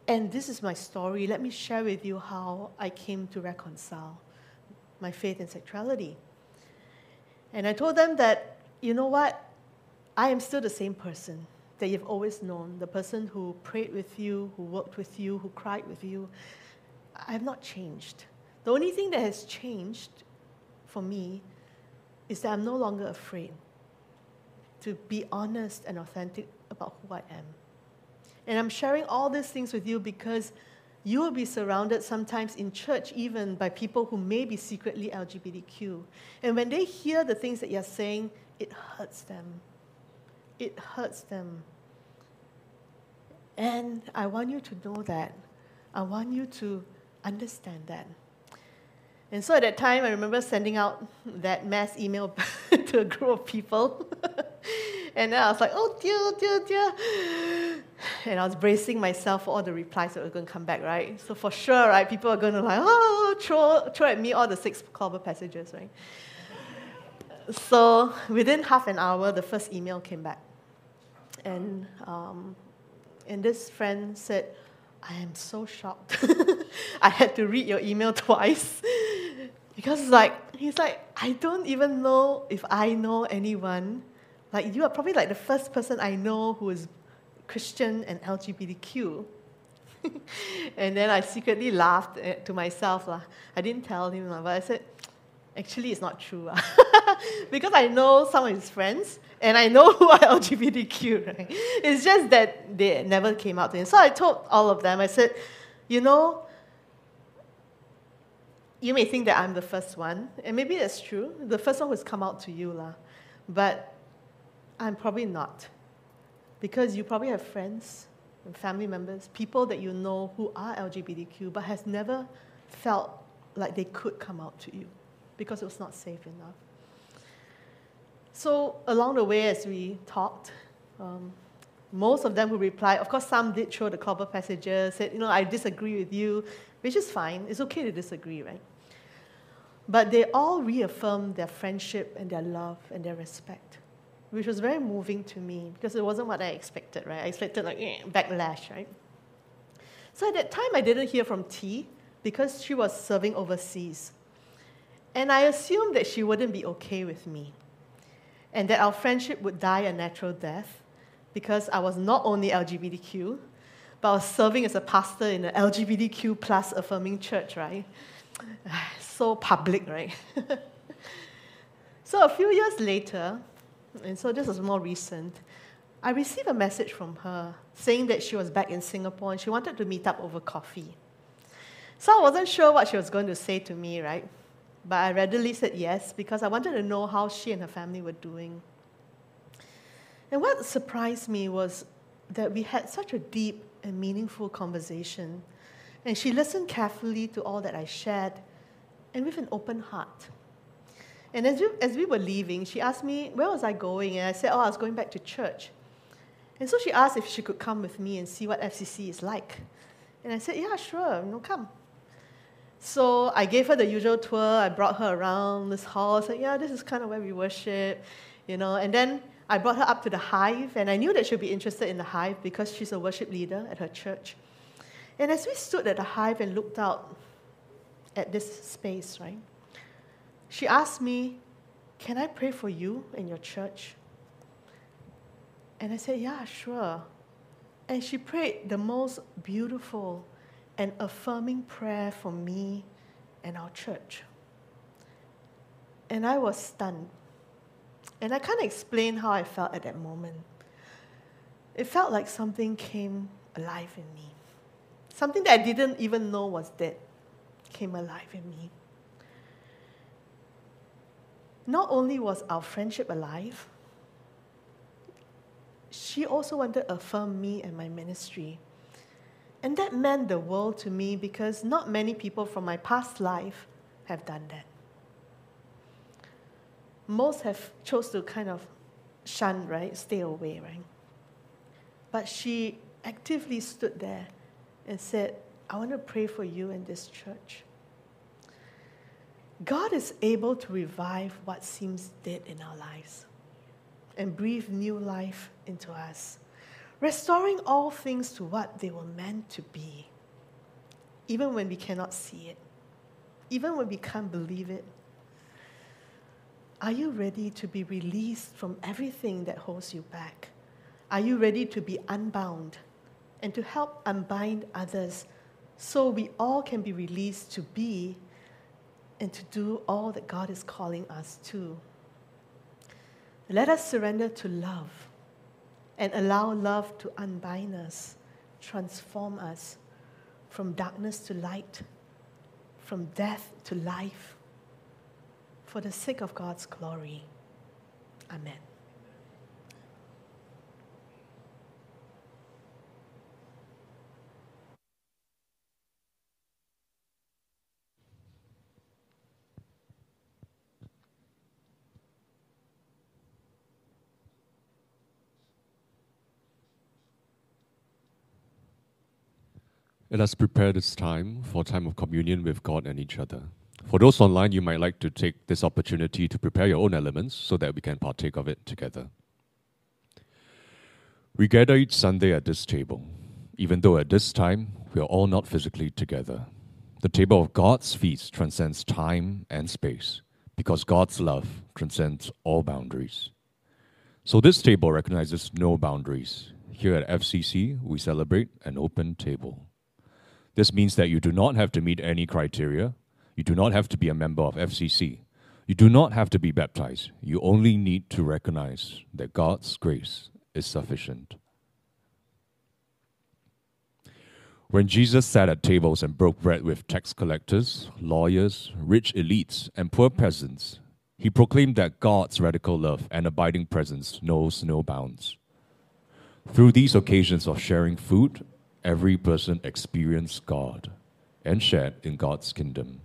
And this is my story. Let me share with you how I came to reconcile my faith and sexuality. And I told them that, you know what? I am still the same person that you've always known the person who prayed with you, who worked with you, who cried with you. I have not changed. The only thing that has changed for me is that I'm no longer afraid to be honest and authentic about who I am. And I'm sharing all these things with you because you will be surrounded sometimes in church, even by people who may be secretly LGBTQ. And when they hear the things that you're saying, it hurts them. It hurts them. And I want you to know that. I want you to understand that. And so at that time, I remember sending out that mass email <laughs> to a group of people. <laughs> and then I was like, oh dear, dear, dear. And I was bracing myself for all the replies that were going to come back, right? So for sure, right, people are going to like, oh, throw, throw at me all the six clobber passages, right? So within half an hour, the first email came back. And, um, and this friend said, I am so shocked. <laughs> I had to read your email <laughs> twice. because like he's like, I don't even know if I know anyone. Like you are probably like the first person I know who is Christian and LGBTQ. <laughs> and then I secretly laughed eh, to myself. lah. I didn't tell him, lah, but I said, actually it's not true. lah." <laughs> because I know some of his friends and I know <laughs> who are LGBTQ, right? It's just that they never came out to him. So I told all of them, I said, you know, you may think that I'm the first one, and maybe that's true. The first one who's come out to you, lah. But I'm probably not. Because you probably have friends and family members, people that you know who are LGBTQ, but has never felt like they could come out to you because it was not safe enough. So along the way, as we talked, um, most of them who replied, of course, some did throw the clobber passages, said, you know, I disagree with you, which is fine. It's okay to disagree, right? But they all reaffirmed their friendship and their love and their respect, which was very moving to me because it wasn't what I expected, right? I expected like eh, backlash, right? So at that time, I didn't hear from T because she was serving overseas. And I assumed that she wouldn't be okay with me and that our friendship would die a natural death because I was not only LGBTQ, but I was serving as a pastor in an LGBTQ plus affirming church, right? <sighs> So public, right? <laughs> so a few years later, and so this was more recent, I received a message from her saying that she was back in Singapore and she wanted to meet up over coffee. So I wasn't sure what she was going to say to me, right? But I readily said yes because I wanted to know how she and her family were doing. And what surprised me was that we had such a deep and meaningful conversation. And she listened carefully to all that I shared and with an open heart. And as we, as we were leaving, she asked me, Where was I going? And I said, Oh, I was going back to church. And so she asked if she could come with me and see what FCC is like. And I said, Yeah, sure, no, come. So I gave her the usual tour. I brought her around this hall. I said, Yeah, this is kind of where we worship, you know. And then I brought her up to the hive, and I knew that she'd be interested in the hive because she's a worship leader at her church. And as we stood at the hive and looked out at this space, right, she asked me, Can I pray for you and your church? And I said, Yeah, sure. And she prayed the most beautiful and affirming prayer for me and our church. And I was stunned. And I can't explain how I felt at that moment. It felt like something came alive in me. Something that I didn't even know was dead came alive in me. Not only was our friendship alive, she also wanted to affirm me and my ministry. And that meant the world to me because not many people from my past life have done that. Most have chose to kind of shun, right? Stay away, right? But she actively stood there and said, I want to pray for you in this church. God is able to revive what seems dead in our lives and breathe new life into us. restoring all things to what they were meant to be, even when we cannot see it, even when we can't believe it. Are you ready to be released from everything that holds you back? Are you ready to be unbound and to help unbind others so we all can be released to be and to do all that God is calling us to? Let us surrender to love and allow love to unbind us, transform us from darkness to light, from death to life, for the sake of God's glory. Amen. Let us prepare this time for a time of communion with God and each other. For those online, you might like to take this opportunity to prepare your own elements so that we can partake of it together. We gather each Sunday at this table, even though at this time we are all not physically together. The table of God's feast transcends time and space because God's love transcends all boundaries. So this table recognizes no boundaries. Here at FCC, we celebrate an open table. This means that you do not have to meet any criteria. You do not have to be a member of FCC. You do not have to be baptized. You only need to recognize that God's grace is sufficient. When Jesus sat at tables and broke bread with tax collectors, lawyers, rich elites, and poor peasants, he proclaimed that God's radical love and abiding presence knows no bounds. Through these occasions of sharing food, every person experienced God and shared in God's kingdom.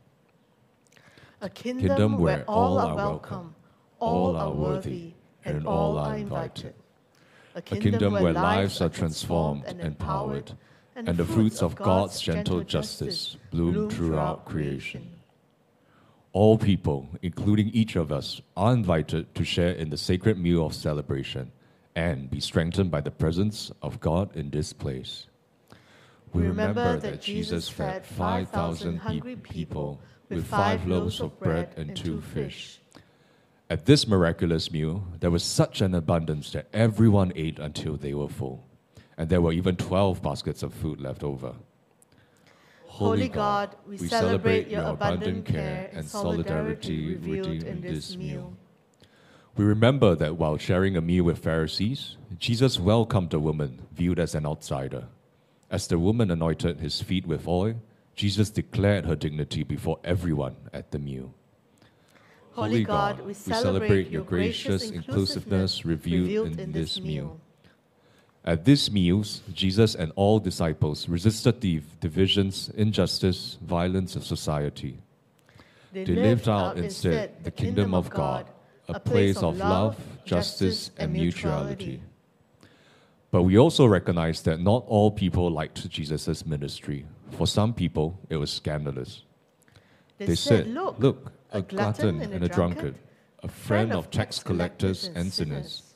A kingdom, where all are welcome, all are worthy, and all are invited. A kingdom where lives are transformed and empowered, and the fruits of God's gentle justice bloom throughout creation. All people, including each of us, are invited to share in the sacred meal of celebration and be strengthened by the presence of God in this place. We remember that Jesus fed 5,000 hungry people with five loaves of bread and two fish. At this miraculous meal, there was such an abundance that everyone ate until they were full, and there were even 12 baskets of food left over. Holy God, we celebrate your abundant care and solidarity revealed in this meal. We remember that while sharing a meal with Pharisees, Jesus welcomed a woman viewed as an outsider. As the woman anointed his feet with oil, Jesus declared her dignity before everyone at the meal. Holy God, we celebrate your gracious inclusiveness revealed in this meal. At these meals, Jesus and all disciples resisted the divisions, injustice, violence of society. They lived out instead the kingdom of God, a place of love, justice, and mutuality. But we also recognize that not all people liked Jesus' ministry. For some people, it was scandalous. They said, Look, a glutton and a drunkard, a friend of tax collectors and sinners.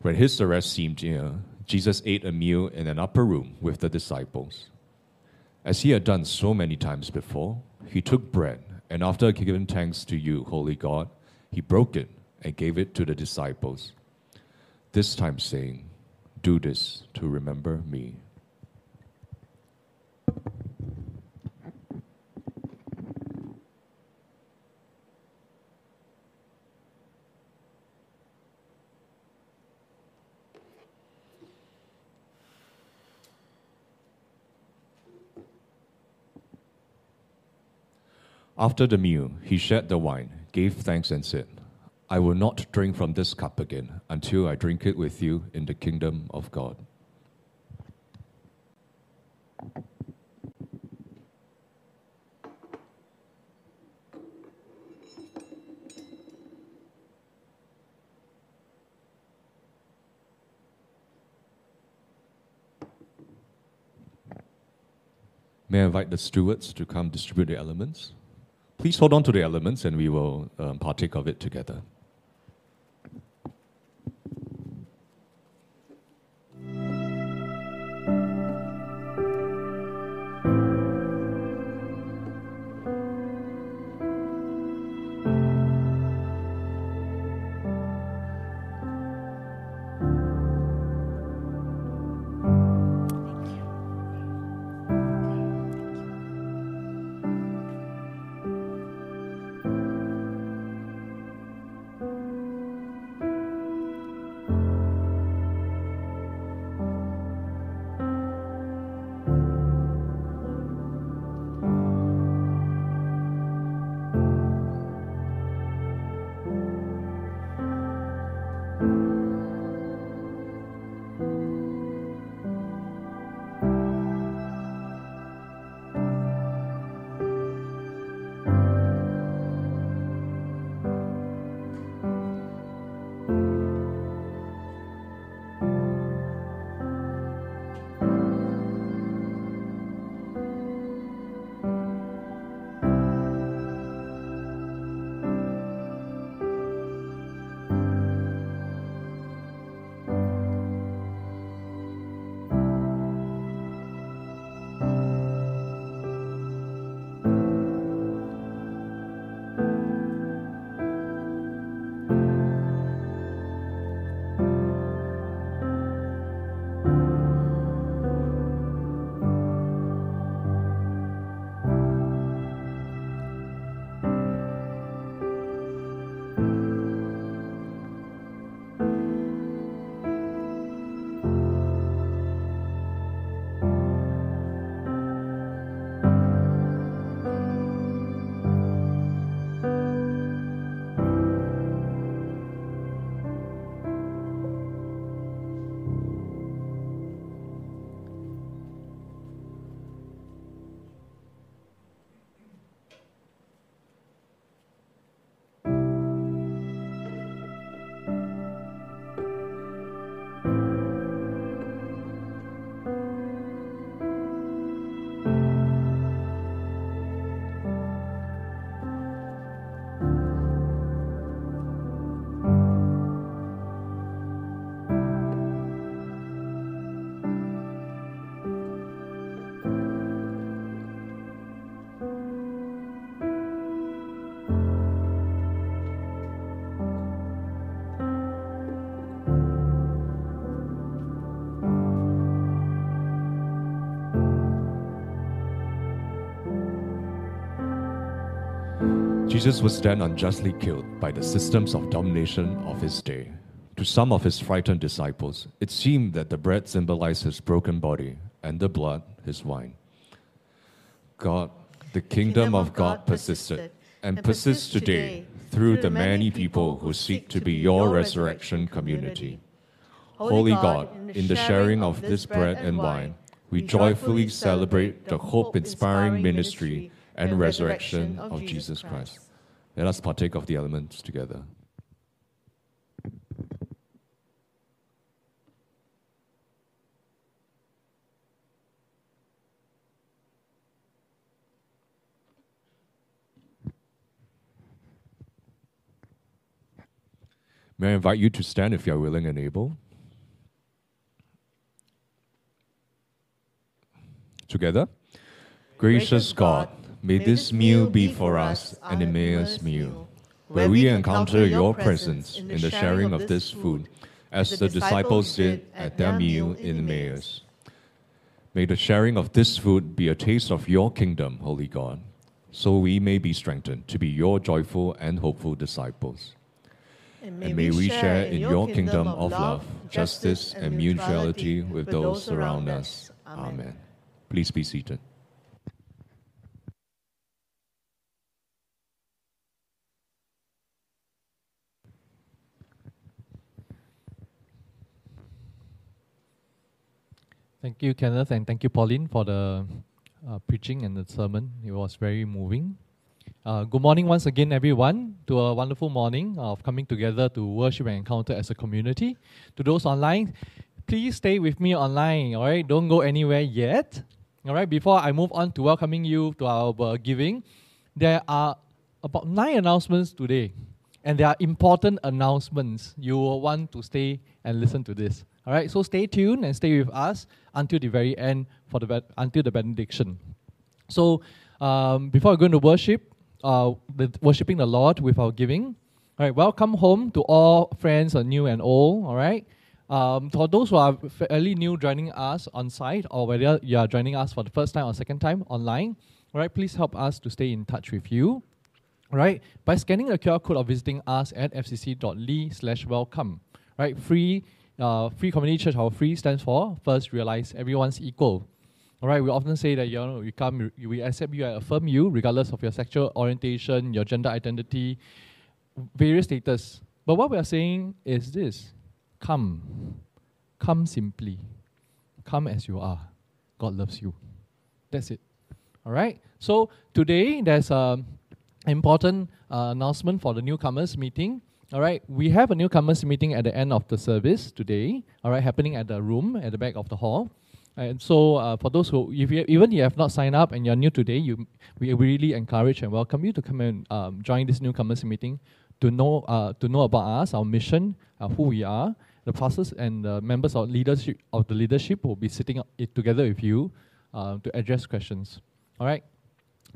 When his arrest seemed near, Jesus ate a meal in an upper room with the disciples. As he had done so many times before, he took bread, and after giving thanks to you, Holy God, he broke it and gave it to the disciples. This time saying, Do this to remember me. After the meal, he shared the wine, gave thanks, and said, I will not drink from this cup again until I drink it with you in the kingdom of God. May I invite the stewards to come distribute the elements? Please hold on to the elements and we will um, partake of it together. Jesus was then unjustly killed by the systems of domination of his day. To some of his frightened disciples, it seemed that the bread symbolized his broken body and the blood his wine. God, the kingdom of God persisted and persists today through the many people who seek to be your resurrection community. Holy God, in the sharing of this bread and wine, we joyfully celebrate the hope inspiring ministry and resurrection of Jesus Christ. Let us partake of the elements together. May I invite you to stand if you are willing and able? Together. Gracious God, may this meal be for us an Emmaus meal, where we encounter your presence in the sharing of this food, as the disciples did at their meal in Emmaus. May the sharing of this food be a taste of your kingdom, Holy God, so we may be strengthened to be your joyful and hopeful disciples. And may we share in your kingdom of love, justice, and mutuality with those around us. Amen. Please be seated. Thank you, Kenneth, and thank you, Pauline, for the uh, preaching and the sermon. It was very moving. Uh, good morning once again, everyone, to a wonderful morning of coming together to worship and encounter as a community. To those online, please stay with me online, all right? Don't go anywhere yet, all right? Before I move on to welcoming you to our uh, giving, there are about nine announcements today, and there are important announcements. You will want to stay and listen to this, all right? So stay tuned and stay with us until the very end for the until the benediction. So um, before we go into worship, uh, the, worshiping the Lord with our giving. All right, welcome home to all friends, uh, new and old. All right. Um, for those who are fairly new joining us on site, or whether you are joining us for the first time or second time online, all right, please help us to stay in touch with you. All right, by scanning the QR code or visiting us at fcc.ly slash welcome. Right, free, uh, free community church. Our free stands for first realize everyone's equal. All right, we often say that you know we come, we accept you and affirm you regardless of your sexual orientation, your gender identity, various status. But what we are saying is this: come, come simply, come as you are. God loves you. That's it. All right. So today there's a important uh, announcement for the newcomers meeting. All right, we have a newcomers meeting at the end of the service today. All right, happening at the room at the back of the hall. And so, uh, for those who, if you, even you have not signed up and you're new today, you, we really encourage and welcome you to come and um, join this newcomers meeting to know, uh, to know about us, our mission, uh, who we are. The pastors and the members of leadership of the leadership will be sitting together with you uh, to address questions. All right.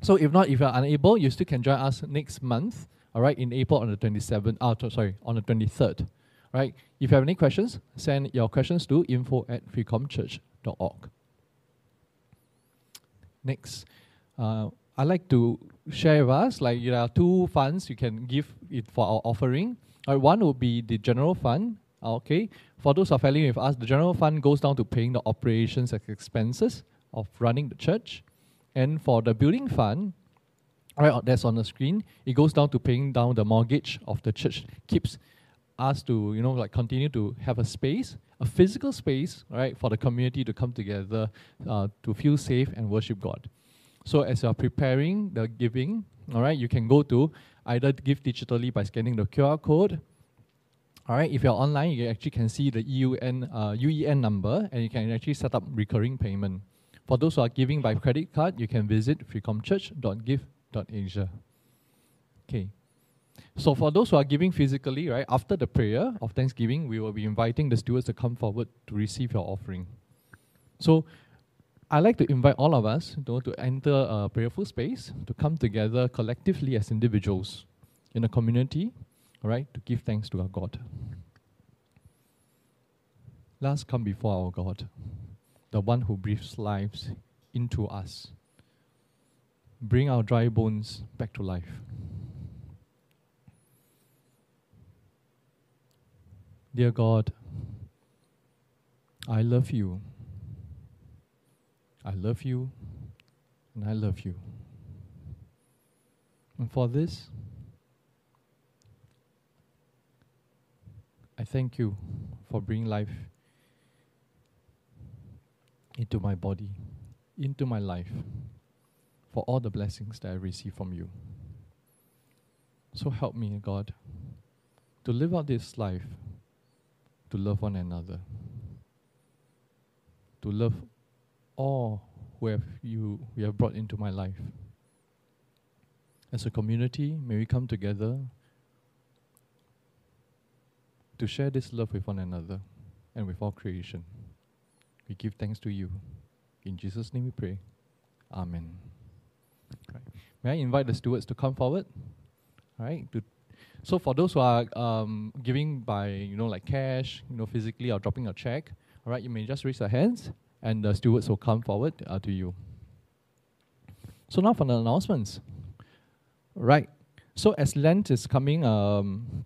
So, if not, if you're unable, you still can join us next month. All right, in April on the 27th. Uh, sorry, on the 23rd. Right. If you have any questions, send your questions to info at freecomchurch.org. Next, uh, I'd like to share with us, like there are two funds you can give it for our offering. Uh, one would be the general fund. Okay, for those who are familiar with us, the general fund goes down to paying the operations and expenses of running the church. And for the building fund, right, that's on the screen, it goes down to paying down the mortgage of the church, keeps us to, you know, like continue to have a space, a physical space, right, for the community to come together uh, to feel safe and worship God. So as you're preparing the giving, all right, you can go to either give digitally by scanning the QR code. All right, if you're online, you actually can see the EUN, uh, UEN number and you can actually set up recurring payment. For those who are giving by credit card, you can visit freecomchurch.give.asia. Okay. So for those who are giving physically, right, after the prayer of Thanksgiving, we will be inviting the stewards to come forward to receive your offering. So I'd like to invite all of us you know, to enter a prayerful space, to come together collectively as individuals in a community, all right, to give thanks to our God. Let's come before our God, the one who breathes lives into us bring our dry bones back to life. Dear God, I love you. I love you, and I love you. And for this, I thank you for bringing life into my body, into my life for all the blessings that I receive from you. So help me, God, to live out this life, to love one another, to love all who have you we have brought into my life. As a community, may we come together to share this love with one another and with all creation. We give thanks to you. In Jesus' name we pray. Amen. May I invite the stewards to come forward? All right. To, so for those who are um, giving by you know like cash, you know physically or dropping a check, all right, you may just raise your hands and the stewards will come forward uh, to you. So now for the announcements. Right. So as Lent is coming, um,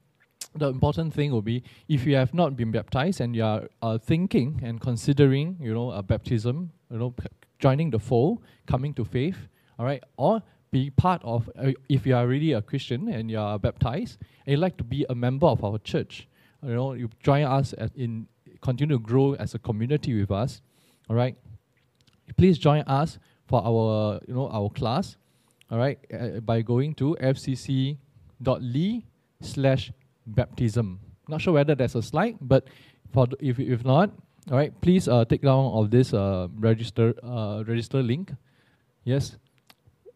the important thing will be if you have not been baptized and you are uh, thinking and considering, you know, a baptism, you know, joining the fold, coming to faith, all right, or be part of, uh, if you are really a Christian and you are baptized, and you'd like to be a member of our church, you know, you join us in, continue to grow as a community with us, all right, please join us for our, you know, our class, all right, uh, by going to fcc.ly slash baptism. Not sure whether there's a slide, but for th- if if not, all right, please uh, take down of this uh, register uh, register link. Yes,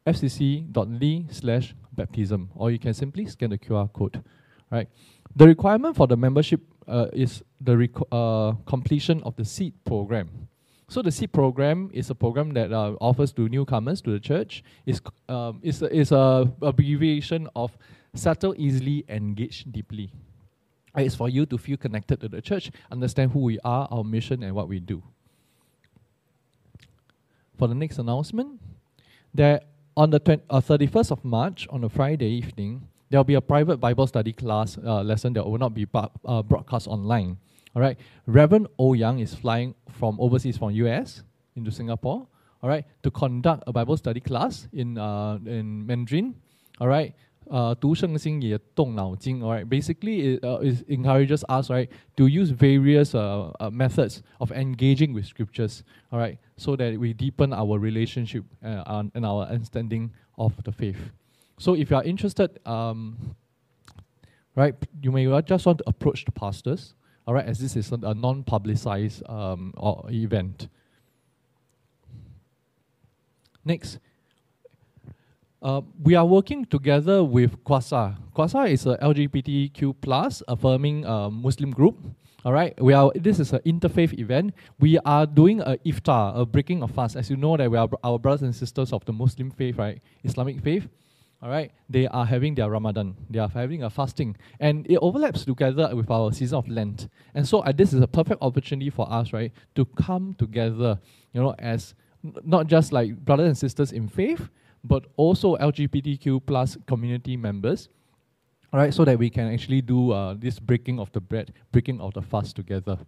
fcc.ly slash baptism, or you can simply scan the QR code. Right. The requirement for the membership uh, is the uh, completion of the seed program. So the seed program is a program that uh, offers to newcomers to the church. It's um, is a, is a abbreviation of settle easily, engage deeply. It's for you to feel connected to the church, understand who we are, our mission, and what we do. For the next announcement, there on the 20, uh, 31st of March, on a Friday evening, there will be a private Bible study class uh, lesson that will not be ba- uh, broadcast online. All right, Reverend O Young is flying from overseas from US into Singapore. All right, to conduct a Bible study class in uh, in Mandarin. All right, uh, Tu all right, basically it, uh, it encourages us, right, to use various uh, uh, methods of engaging with scriptures, all right, so that we deepen our relationship uh, and our understanding of the faith. So if you are interested, um, right, you may just want to approach the pastors, all right, as this is a non-publicized um, event. Next, uh, we are working together with Kwasa. Kwasa is a LGBTQ plus affirming uh, Muslim group. All right, we are. This is an interfaith event. We are doing a iftar, a breaking of fast. As you know, that we are our brothers and sisters of the Muslim faith, right, Islamic faith. All right, they are having their Ramadan. They are having a fasting, and it overlaps together with our season of Lent. And so, uh, this is a perfect opportunity for us, right, to come together, you know, as not just like brothers and sisters in faith, but also LGBTQ plus community members, right? so that we can actually do uh, this breaking of the bread, breaking of the fast together.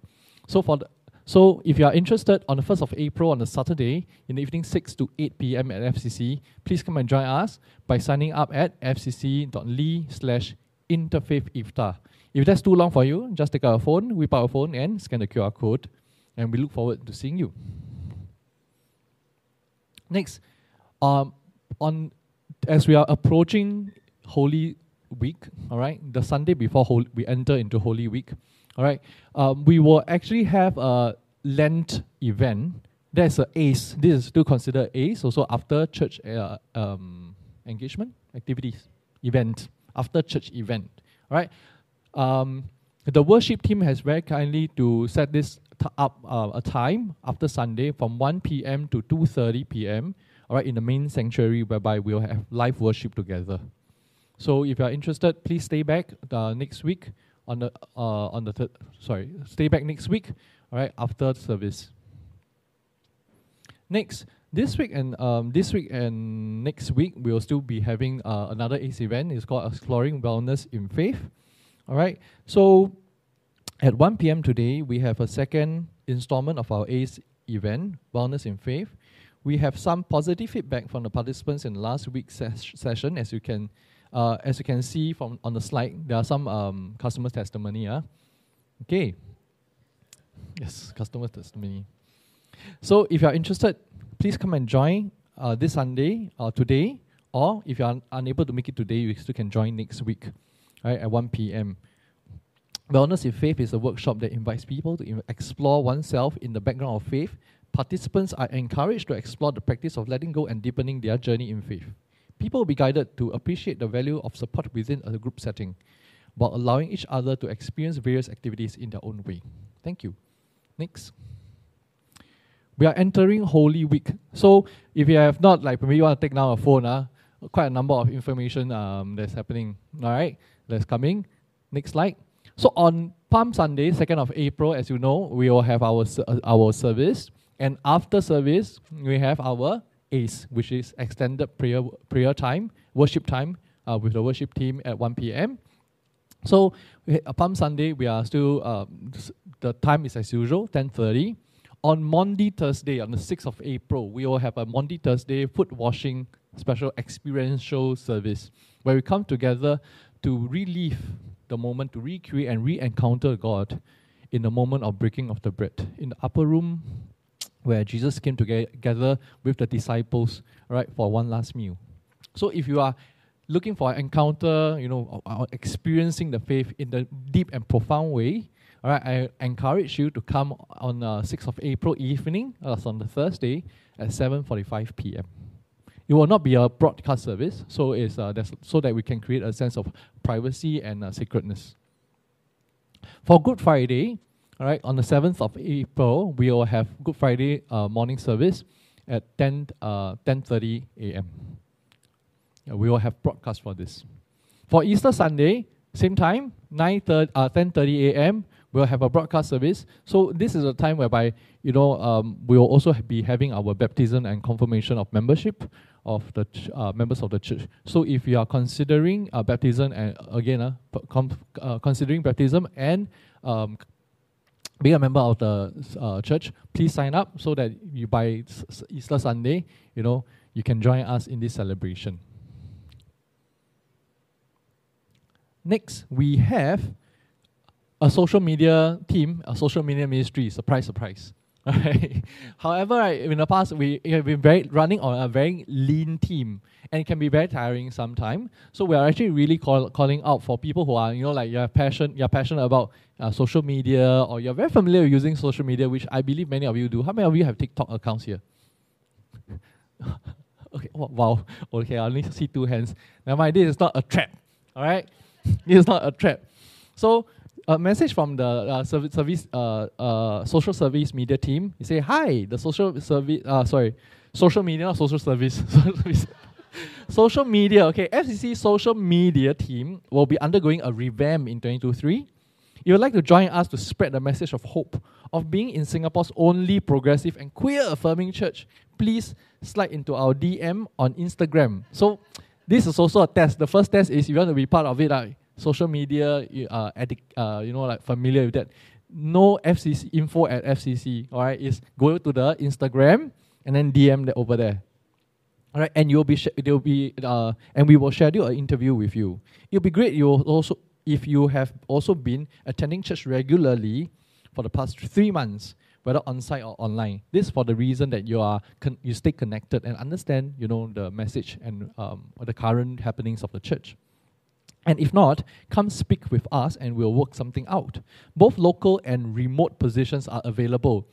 So for the so if you are interested on the 1st of April on a Saturday in the evening 6 to 8 p.m. at FCC, please come and join us by signing up at fcc.ly slash interfaith iftar. If that's too long for you, just take out a phone, whip out a phone and scan the QR code. And we look forward to seeing you. Next, um, on as we are approaching Holy Week, all right, the Sunday before we enter into Holy Week, all right, um, we will actually have a Lent event. That's a ACE. This is still considered ACE, also after church uh, um, engagement activities event, after church event, all right. Um, the worship team has very kindly to set this t- up uh, a time after Sunday from 1 p.m. to 2:30 p.m. All right, in the main sanctuary, whereby we'll have live worship together. So if you are interested, please stay back the next week on the uh, on the third. Sorry, stay back next week. All right, after service. Next, this week and um, this week and next week, we'll still be having uh, another ACE event. It's called Exploring Wellness in Faith. All right. So, At 1 p.m. today, we have a second installment of our ACE event, Wellness in Faith. We have some positive feedback from the participants in last week's ses- session. As you can, uh, as you can see from on the slide, there are some um, customer testimony. Uh. Okay. Yes, customer testimony. So if you are interested, please come and join uh, this Sunday or today, or if you are un- unable to make it today, you still can join next week, right, at 1 p.m. Wellness in Faith is a workshop that invites people to explore oneself in the background of faith. Participants are encouraged to explore the practice of letting go and deepening their journey in faith. People will be guided to appreciate the value of support within a group setting while allowing each other to experience various activities in their own way. Thank you. Next. We are entering Holy Week. So if you have not, like, maybe you want to take down a phone, uh, quite a number of information um, that's happening. All right, that's coming. Next slide. So on Palm Sunday, 2nd of April, as you know, we will have our, uh, our service. And after service, we have our ACE, which is extended prayer, prayer time, worship time uh, with the worship team at 1 p.m. So we- uh, Palm Sunday, we are still, um, the time is as usual, 10.30. On Maundy, Thursday, on the 6th of April, we will have a Maundy, Thursday foot washing special experiential service where we come together to relive the moment, to recreate and re-encounter God in the moment of breaking of the bread. In the upper room, where Jesus came together with the disciples, right, for one last meal. So if you are looking for an encounter, you know, experiencing the faith in the deep and profound way, all right, I encourage you to come on uh, 6th of April evening, that's on the Thursday, at 7.45 p.m. It will not be a broadcast service, so it's uh, so that we can create a sense of privacy and uh, sacredness. For Good Friday, all right, on the 7th of April, we will have Good Friday uh, morning service at 10, uh, 10.30 a.m. We will have broadcast for this. For Easter Sunday, same time, 9 uh, 10.30 a.m., we'll have a broadcast service. So this is a time whereby, you know, um, we will also be having our baptism and confirmation of membership of the ch- uh, members of the church. So if you are considering uh, baptism and again, uh, com- uh, considering baptism and um, being a member of the uh, church, please sign up so that you by Easter Sunday, you know, you can join us in this celebration. Next, we have a social media team, a social media ministry. Surprise, surprise. <laughs> Alright. However, right, in the past we have been very running on a very lean team, and it can be very tiring sometimes. So we are actually really call, calling out for people who are you know like you're passion you're passionate about uh, social media or you're very familiar with using social media, which I believe many of you do. How many of you have TikTok accounts here? <laughs> okay. Wow. Okay. I only see two hands. Now, mind. This is not a trap. All right. <laughs> this is not a trap. So a message from the uh, service, service uh, uh, social service media team. You say, "Hi, the social service. Uh, sorry, social media, not social service. <laughs> Social media. Okay, FCC social media team will be undergoing a revamp in 2023. You would like to join us to spread the message of hope of being in Singapore's only progressive and queer affirming church. Please slide into our DM on Instagram. So this is also a test. The first test is if you want to be part of it, like social media, you uh, addic- uh, you know, like familiar with that. No FCC info at FCC. All right, is go to the Instagram and then DM that over there. All right, and you'll be sh- there'll be uh, and we will schedule an interview with you. It'll be great. You will also if you have also been attending church regularly for the past three months, whether on site or online. This for the reason that you are con- you stay connected and understand you know the message and um, the current happenings of the church. And if not, come speak with us and we'll work something out. Both local and remote positions are available.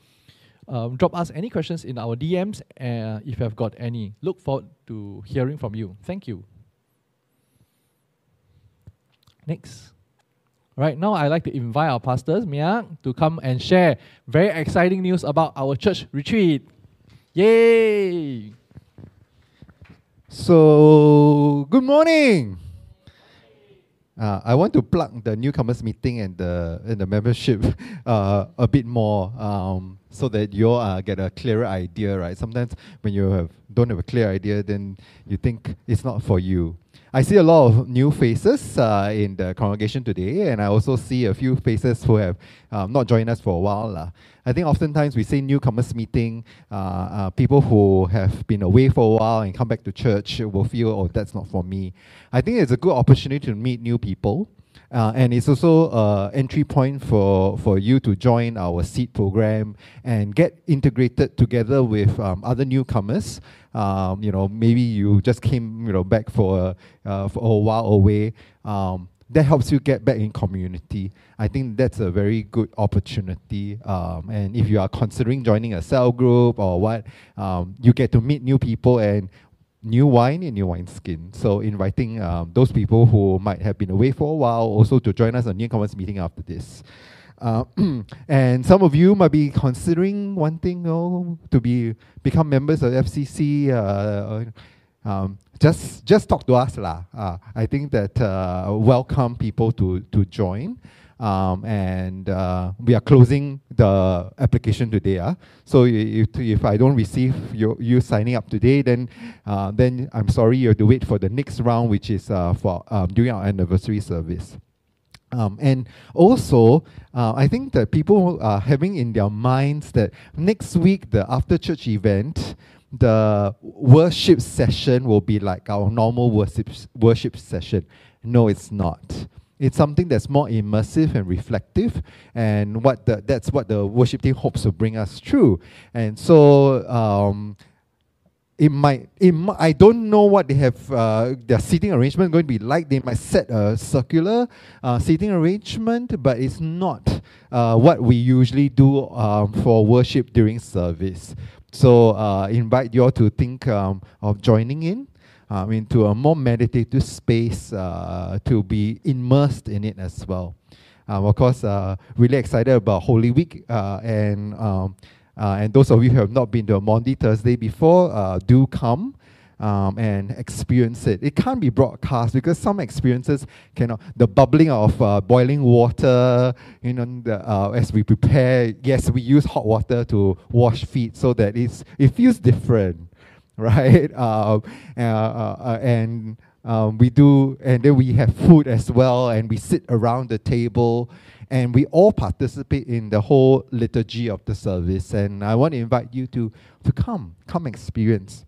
Um, drop us any questions in our DMs uh, if you have got any. Look forward to hearing from you. Thank you. Next. Right now, I'd like to invite our pastors, Mia, to come and share very exciting news about our church retreat. Yay! So, good morning. Uh, I want to plug the newcomers meeting and the and the membership <laughs> uh, a bit more, um, so that you all uh, get a clearer idea. Right? Sometimes when you have don't have a clear idea, then you think it's not for you. I see a lot of new faces uh, in the congregation today, and I also see a few faces who have um, not joined us for a while. lah. I think oftentimes we say newcomers meeting, uh, uh, people who have been away for a while and come back to church will feel, oh, that's not for me. I think it's a good opportunity to meet new people. Uh, and it's also an entry point for, for you to join our seed program and get integrated together with um, other newcomers. Um, you know, maybe you just came you know back for a, uh, for a while away. Um, that helps you get back in community. I think that's a very good opportunity. Um, and if you are considering joining a cell group or what, um, you get to meet new people and new wine in new wine skin. So inviting um, those people who might have been away for a while also to join us on newcomers meeting after this. Uh, <clears throat> and some of you might be considering wanting oh, to be become members of FCC. Uh, um, just just talk to us lah. Uh, I think that uh, welcome people to to join. Um, and uh, we are closing the application today. Uh. So if, if I don't receive you, you signing up today, then uh, then I'm sorry you have to wait for the next round, which is uh, for um, during our anniversary service. Um, and also, uh, I think that people are having in their minds that next week, the after church event, the worship session will be like our normal worship, worship session. No, it's not. It's something that's more immersive and reflective, and what the, that's what the worship team hopes to bring us through. And so, um, it might, it I don't know what they have, uh, their seating arrangement going to be like. They might set a circular uh, seating arrangement, but it's not uh, what we usually do um, for worship during service. So, uh, invite you all to think um, of joining in um, into a more meditative space uh, to be immersed in it as well. Um, of course, uh, really excited about Holy Week uh, and um, and those of you who have not been to a Maundy Thursday before, uh, do come um, and experience it. It can't be broadcast because some experiences cannot. The bubbling of uh, boiling water, you know, the, uh, as we prepare. Yes, we use hot water to wash feet so that it's it feels different, <laughs> right? <laughs> Um, uh, uh, uh, and um, we do, and then we have food as well, and we sit around the table, and we all participate in the whole liturgy of the service. And I want to invite you to to come, come experience.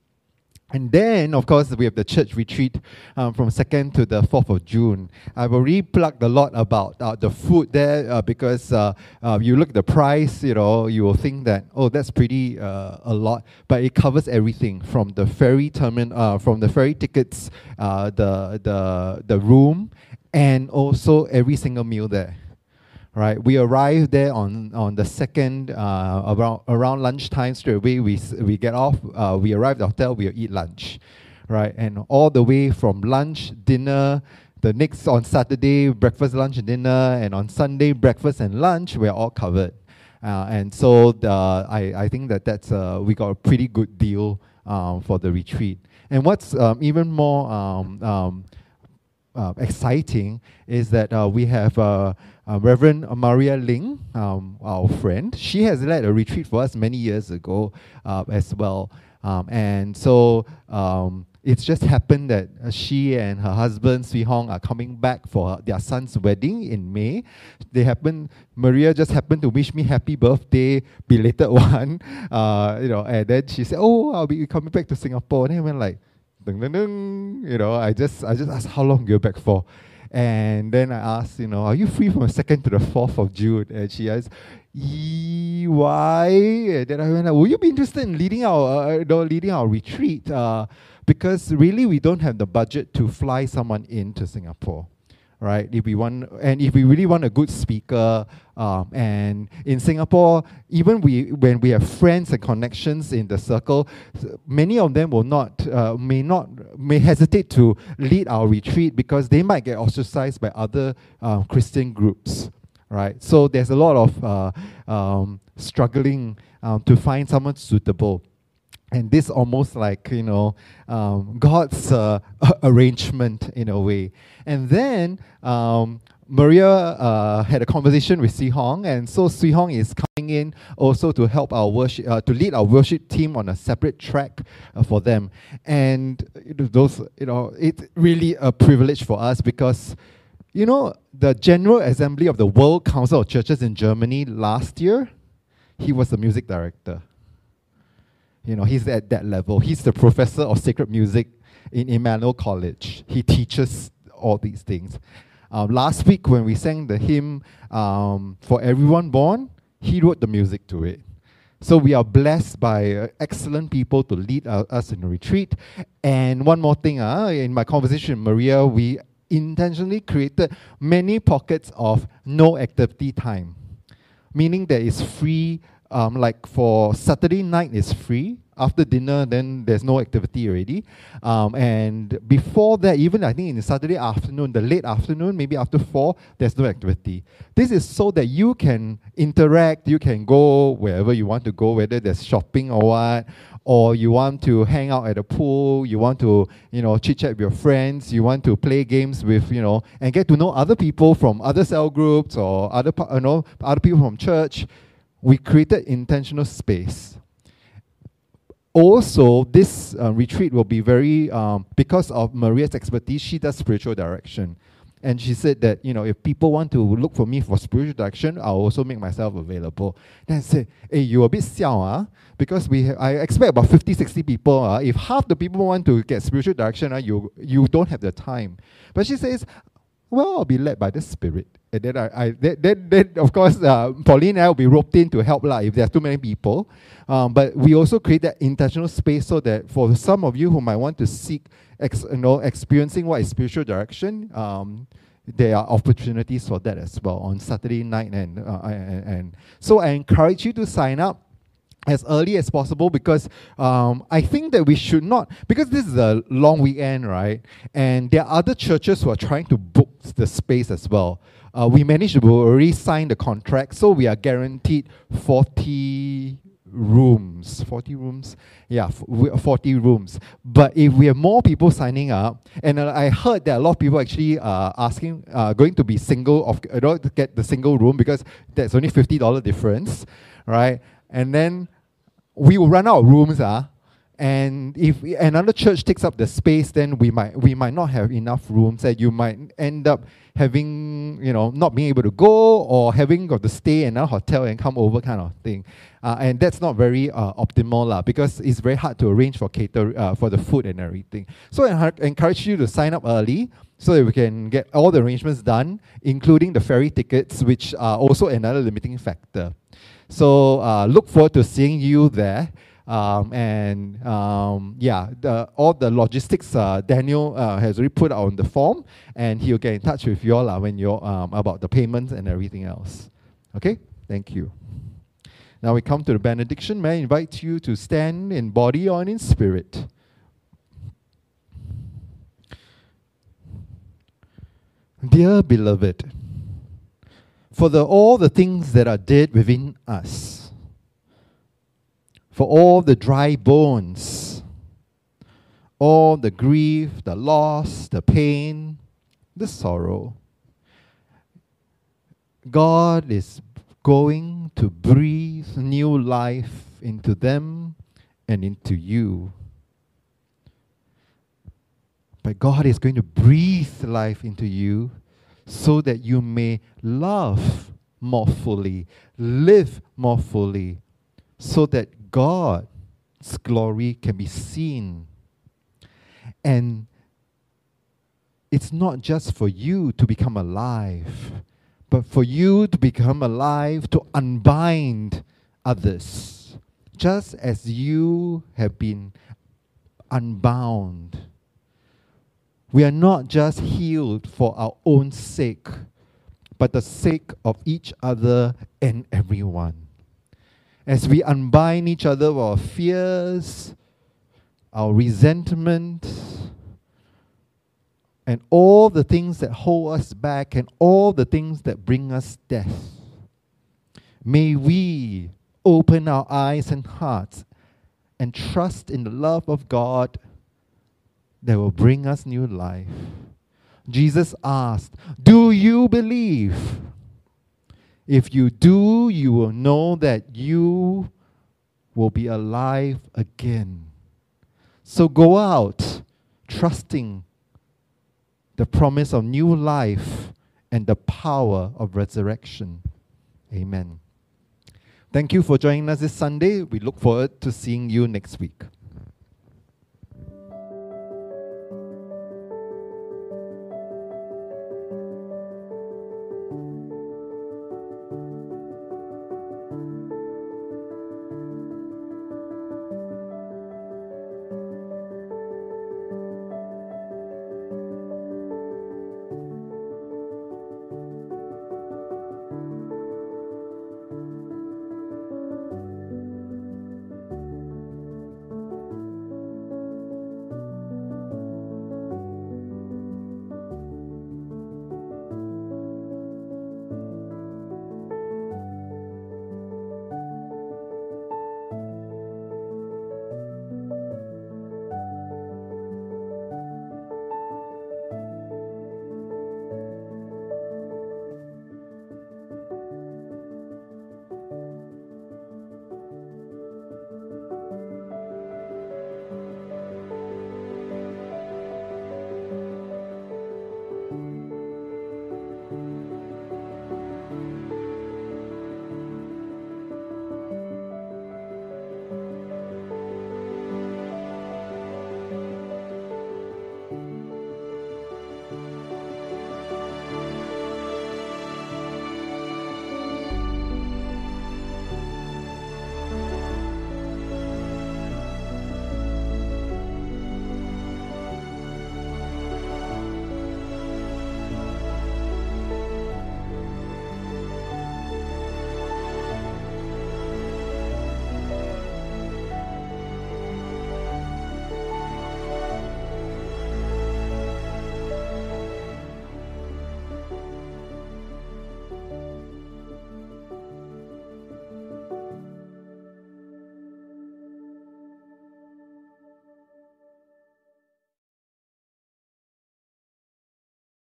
And then, of course, we have the church retreat um, from 2nd to the 4th of June. I've already plugged a lot about uh, the food there uh, because uh, uh, you look at the price, you know, you will think that, oh, that's pretty uh, a lot. But it covers everything from the ferry terminal, uh, from the ferry tickets, the, the, the room, and also every single meal there right? We arrived there on, on the second, uh, around, around lunchtime, straight away we, we get off, uh, we arrive at the hotel, we eat lunch, right? And all the way from lunch, dinner, the next on Saturday, breakfast, lunch, and dinner, and on Sunday, breakfast and lunch, we're all covered. Uh, and so the, I, I think that that's, uh, we got a pretty good deal um, for the retreat. And what's um, even more um, um, uh, exciting is that uh, we have uh, uh, Reverend Maria Ling, um, our friend. She has led a retreat for us many years ago uh, as well. Um, and so um, it's just happened that uh, she and her husband, Swee Hong, are coming back for their son's wedding in May. They happen, Maria just happened to wish me happy birthday, belated <laughs> one. You know, and then she said, "Oh, I'll be coming back to Singapore." And I went like, ding, ding, ding. You know, I just I just asked how long you're back for. And then I asked, you know, are you free from the second to the fourth of June? And she asked, "Ee, why? And then I went, will you be interested in leading our, uh, you leading our retreat? Uh, because really, we don't have the budget to fly someone into Singapore right? If we want, and if we really want a good speaker, um, and in Singapore, even we when we have friends and connections in the circle, many of them will not, uh, may not, may hesitate to lead our retreat because they might get ostracized by other um, Christian groups, right? So there's a lot of uh, um, struggling um, to find someone suitable and this almost like you know um, God's uh, <laughs> arrangement in a way. And then um, Maria uh, had a conversation with Swee Hong, and so Swee Hong is coming in also to help our worship, uh, to lead our worship team on a separate track uh, for them. And those, you know, it's really a privilege for us because, you know, the General Assembly of the World Council of Churches in Germany last year, he was the music director. You know, he's at that level. He's the professor of sacred music in Emmanuel College. He teaches all these things. Um, last week, when we sang the hymn um, for everyone born, he wrote the music to it. So we are blessed by uh, excellent people to lead uh, us in a retreat. And one more thing, uh, in my conversation with Maria, we intentionally created many pockets of no activity time, meaning there is free. Um, like for Saturday night, it's free after dinner, then there's no activity already. Um, and before that, even I think in the Saturday afternoon, the late afternoon, maybe after four, there's no activity. This is so that you can interact, you can go wherever you want to go, whether there's shopping or what, or you want to hang out at a pool, you want to, you know, chit chat with your friends, you want to play games with, you know, and get to know other people from other cell groups or other, you know, other people from church. We created intentional space also, this uh, retreat will be very, um, because of Maria's expertise, she does spiritual direction. And she said that, you know, if people want to look for me for spiritual direction, I'll also make myself available. Then I said, hey, you're a bit xiao, ah, because we ha- I expect about 50, 60 people. Ah, if half the people want to get spiritual direction, ah, you, you don't have the time. But she says, well, I'll be led by the Spirit. And then, I, I then, then, of course, uh, Pauline and I will be roped in to help lah if there are too many people. Um, but we also create that intentional space so that for some of you who might want to seek, ex, you know, experiencing what is spiritual direction, um, there are opportunities for that as well on Saturday night. And, uh, and, and so I encourage you to sign up as early as possible because um, I think that we should not, because this is a long weekend, right? And there are other churches who are trying to book the space as well. Uh, we managed to already sign the contract, so we are guaranteed 40 rooms. 40 rooms? Yeah, f- we- 40 rooms. But if we have more people signing up, and uh, I heard that a lot of people actually uh, asking, uh, going to be single, of, know, to get the single room because that's only $50 difference, right? And then we will run out of rooms, ah. And if another church takes up the space, then we might we might not have enough rooms, and you might end up having you know not being able to go or having got to stay in a hotel and come over kind of thing, uh, and that's not very uh, optimal lah because it's very hard to arrange for cater uh, for the food and everything. So I encourage you to sign up early so that we can get all the arrangements done, including the ferry tickets, which are also another limiting factor. So uh, look forward to seeing you there. Um, and um, yeah, the, all the logistics uh, Daniel uh, has already put on the form, and he'll get in touch with you all uh, when you're um, about the payments and everything else. Okay, thank you. Now we come to the benediction. May I invite you to stand in body or in spirit? Dear beloved, for the, all the things that are dead within us, for all the dry bones, all the grief, the loss, the pain, the sorrow. God is going to breathe new life into them and into you. But God is going to breathe life into you so that you may love more fully, live more fully, so that God's glory can be seen. And it's not just for you to become alive, but for you to become alive to unbind others, just as you have been unbound. We are not just healed for our own sake, but the sake of each other and everyone. As we unbind each other of our fears, our resentment, and all the things that hold us back, and all the things that bring us death, may we open our eyes and hearts and trust in the love of God that will bring us new life. Jesus asked, Do you believe? If you do, you will know that you will be alive again. So go out trusting the promise of new life and the power of resurrection. Amen. Thank you for joining us this Sunday. We look forward to seeing you next week.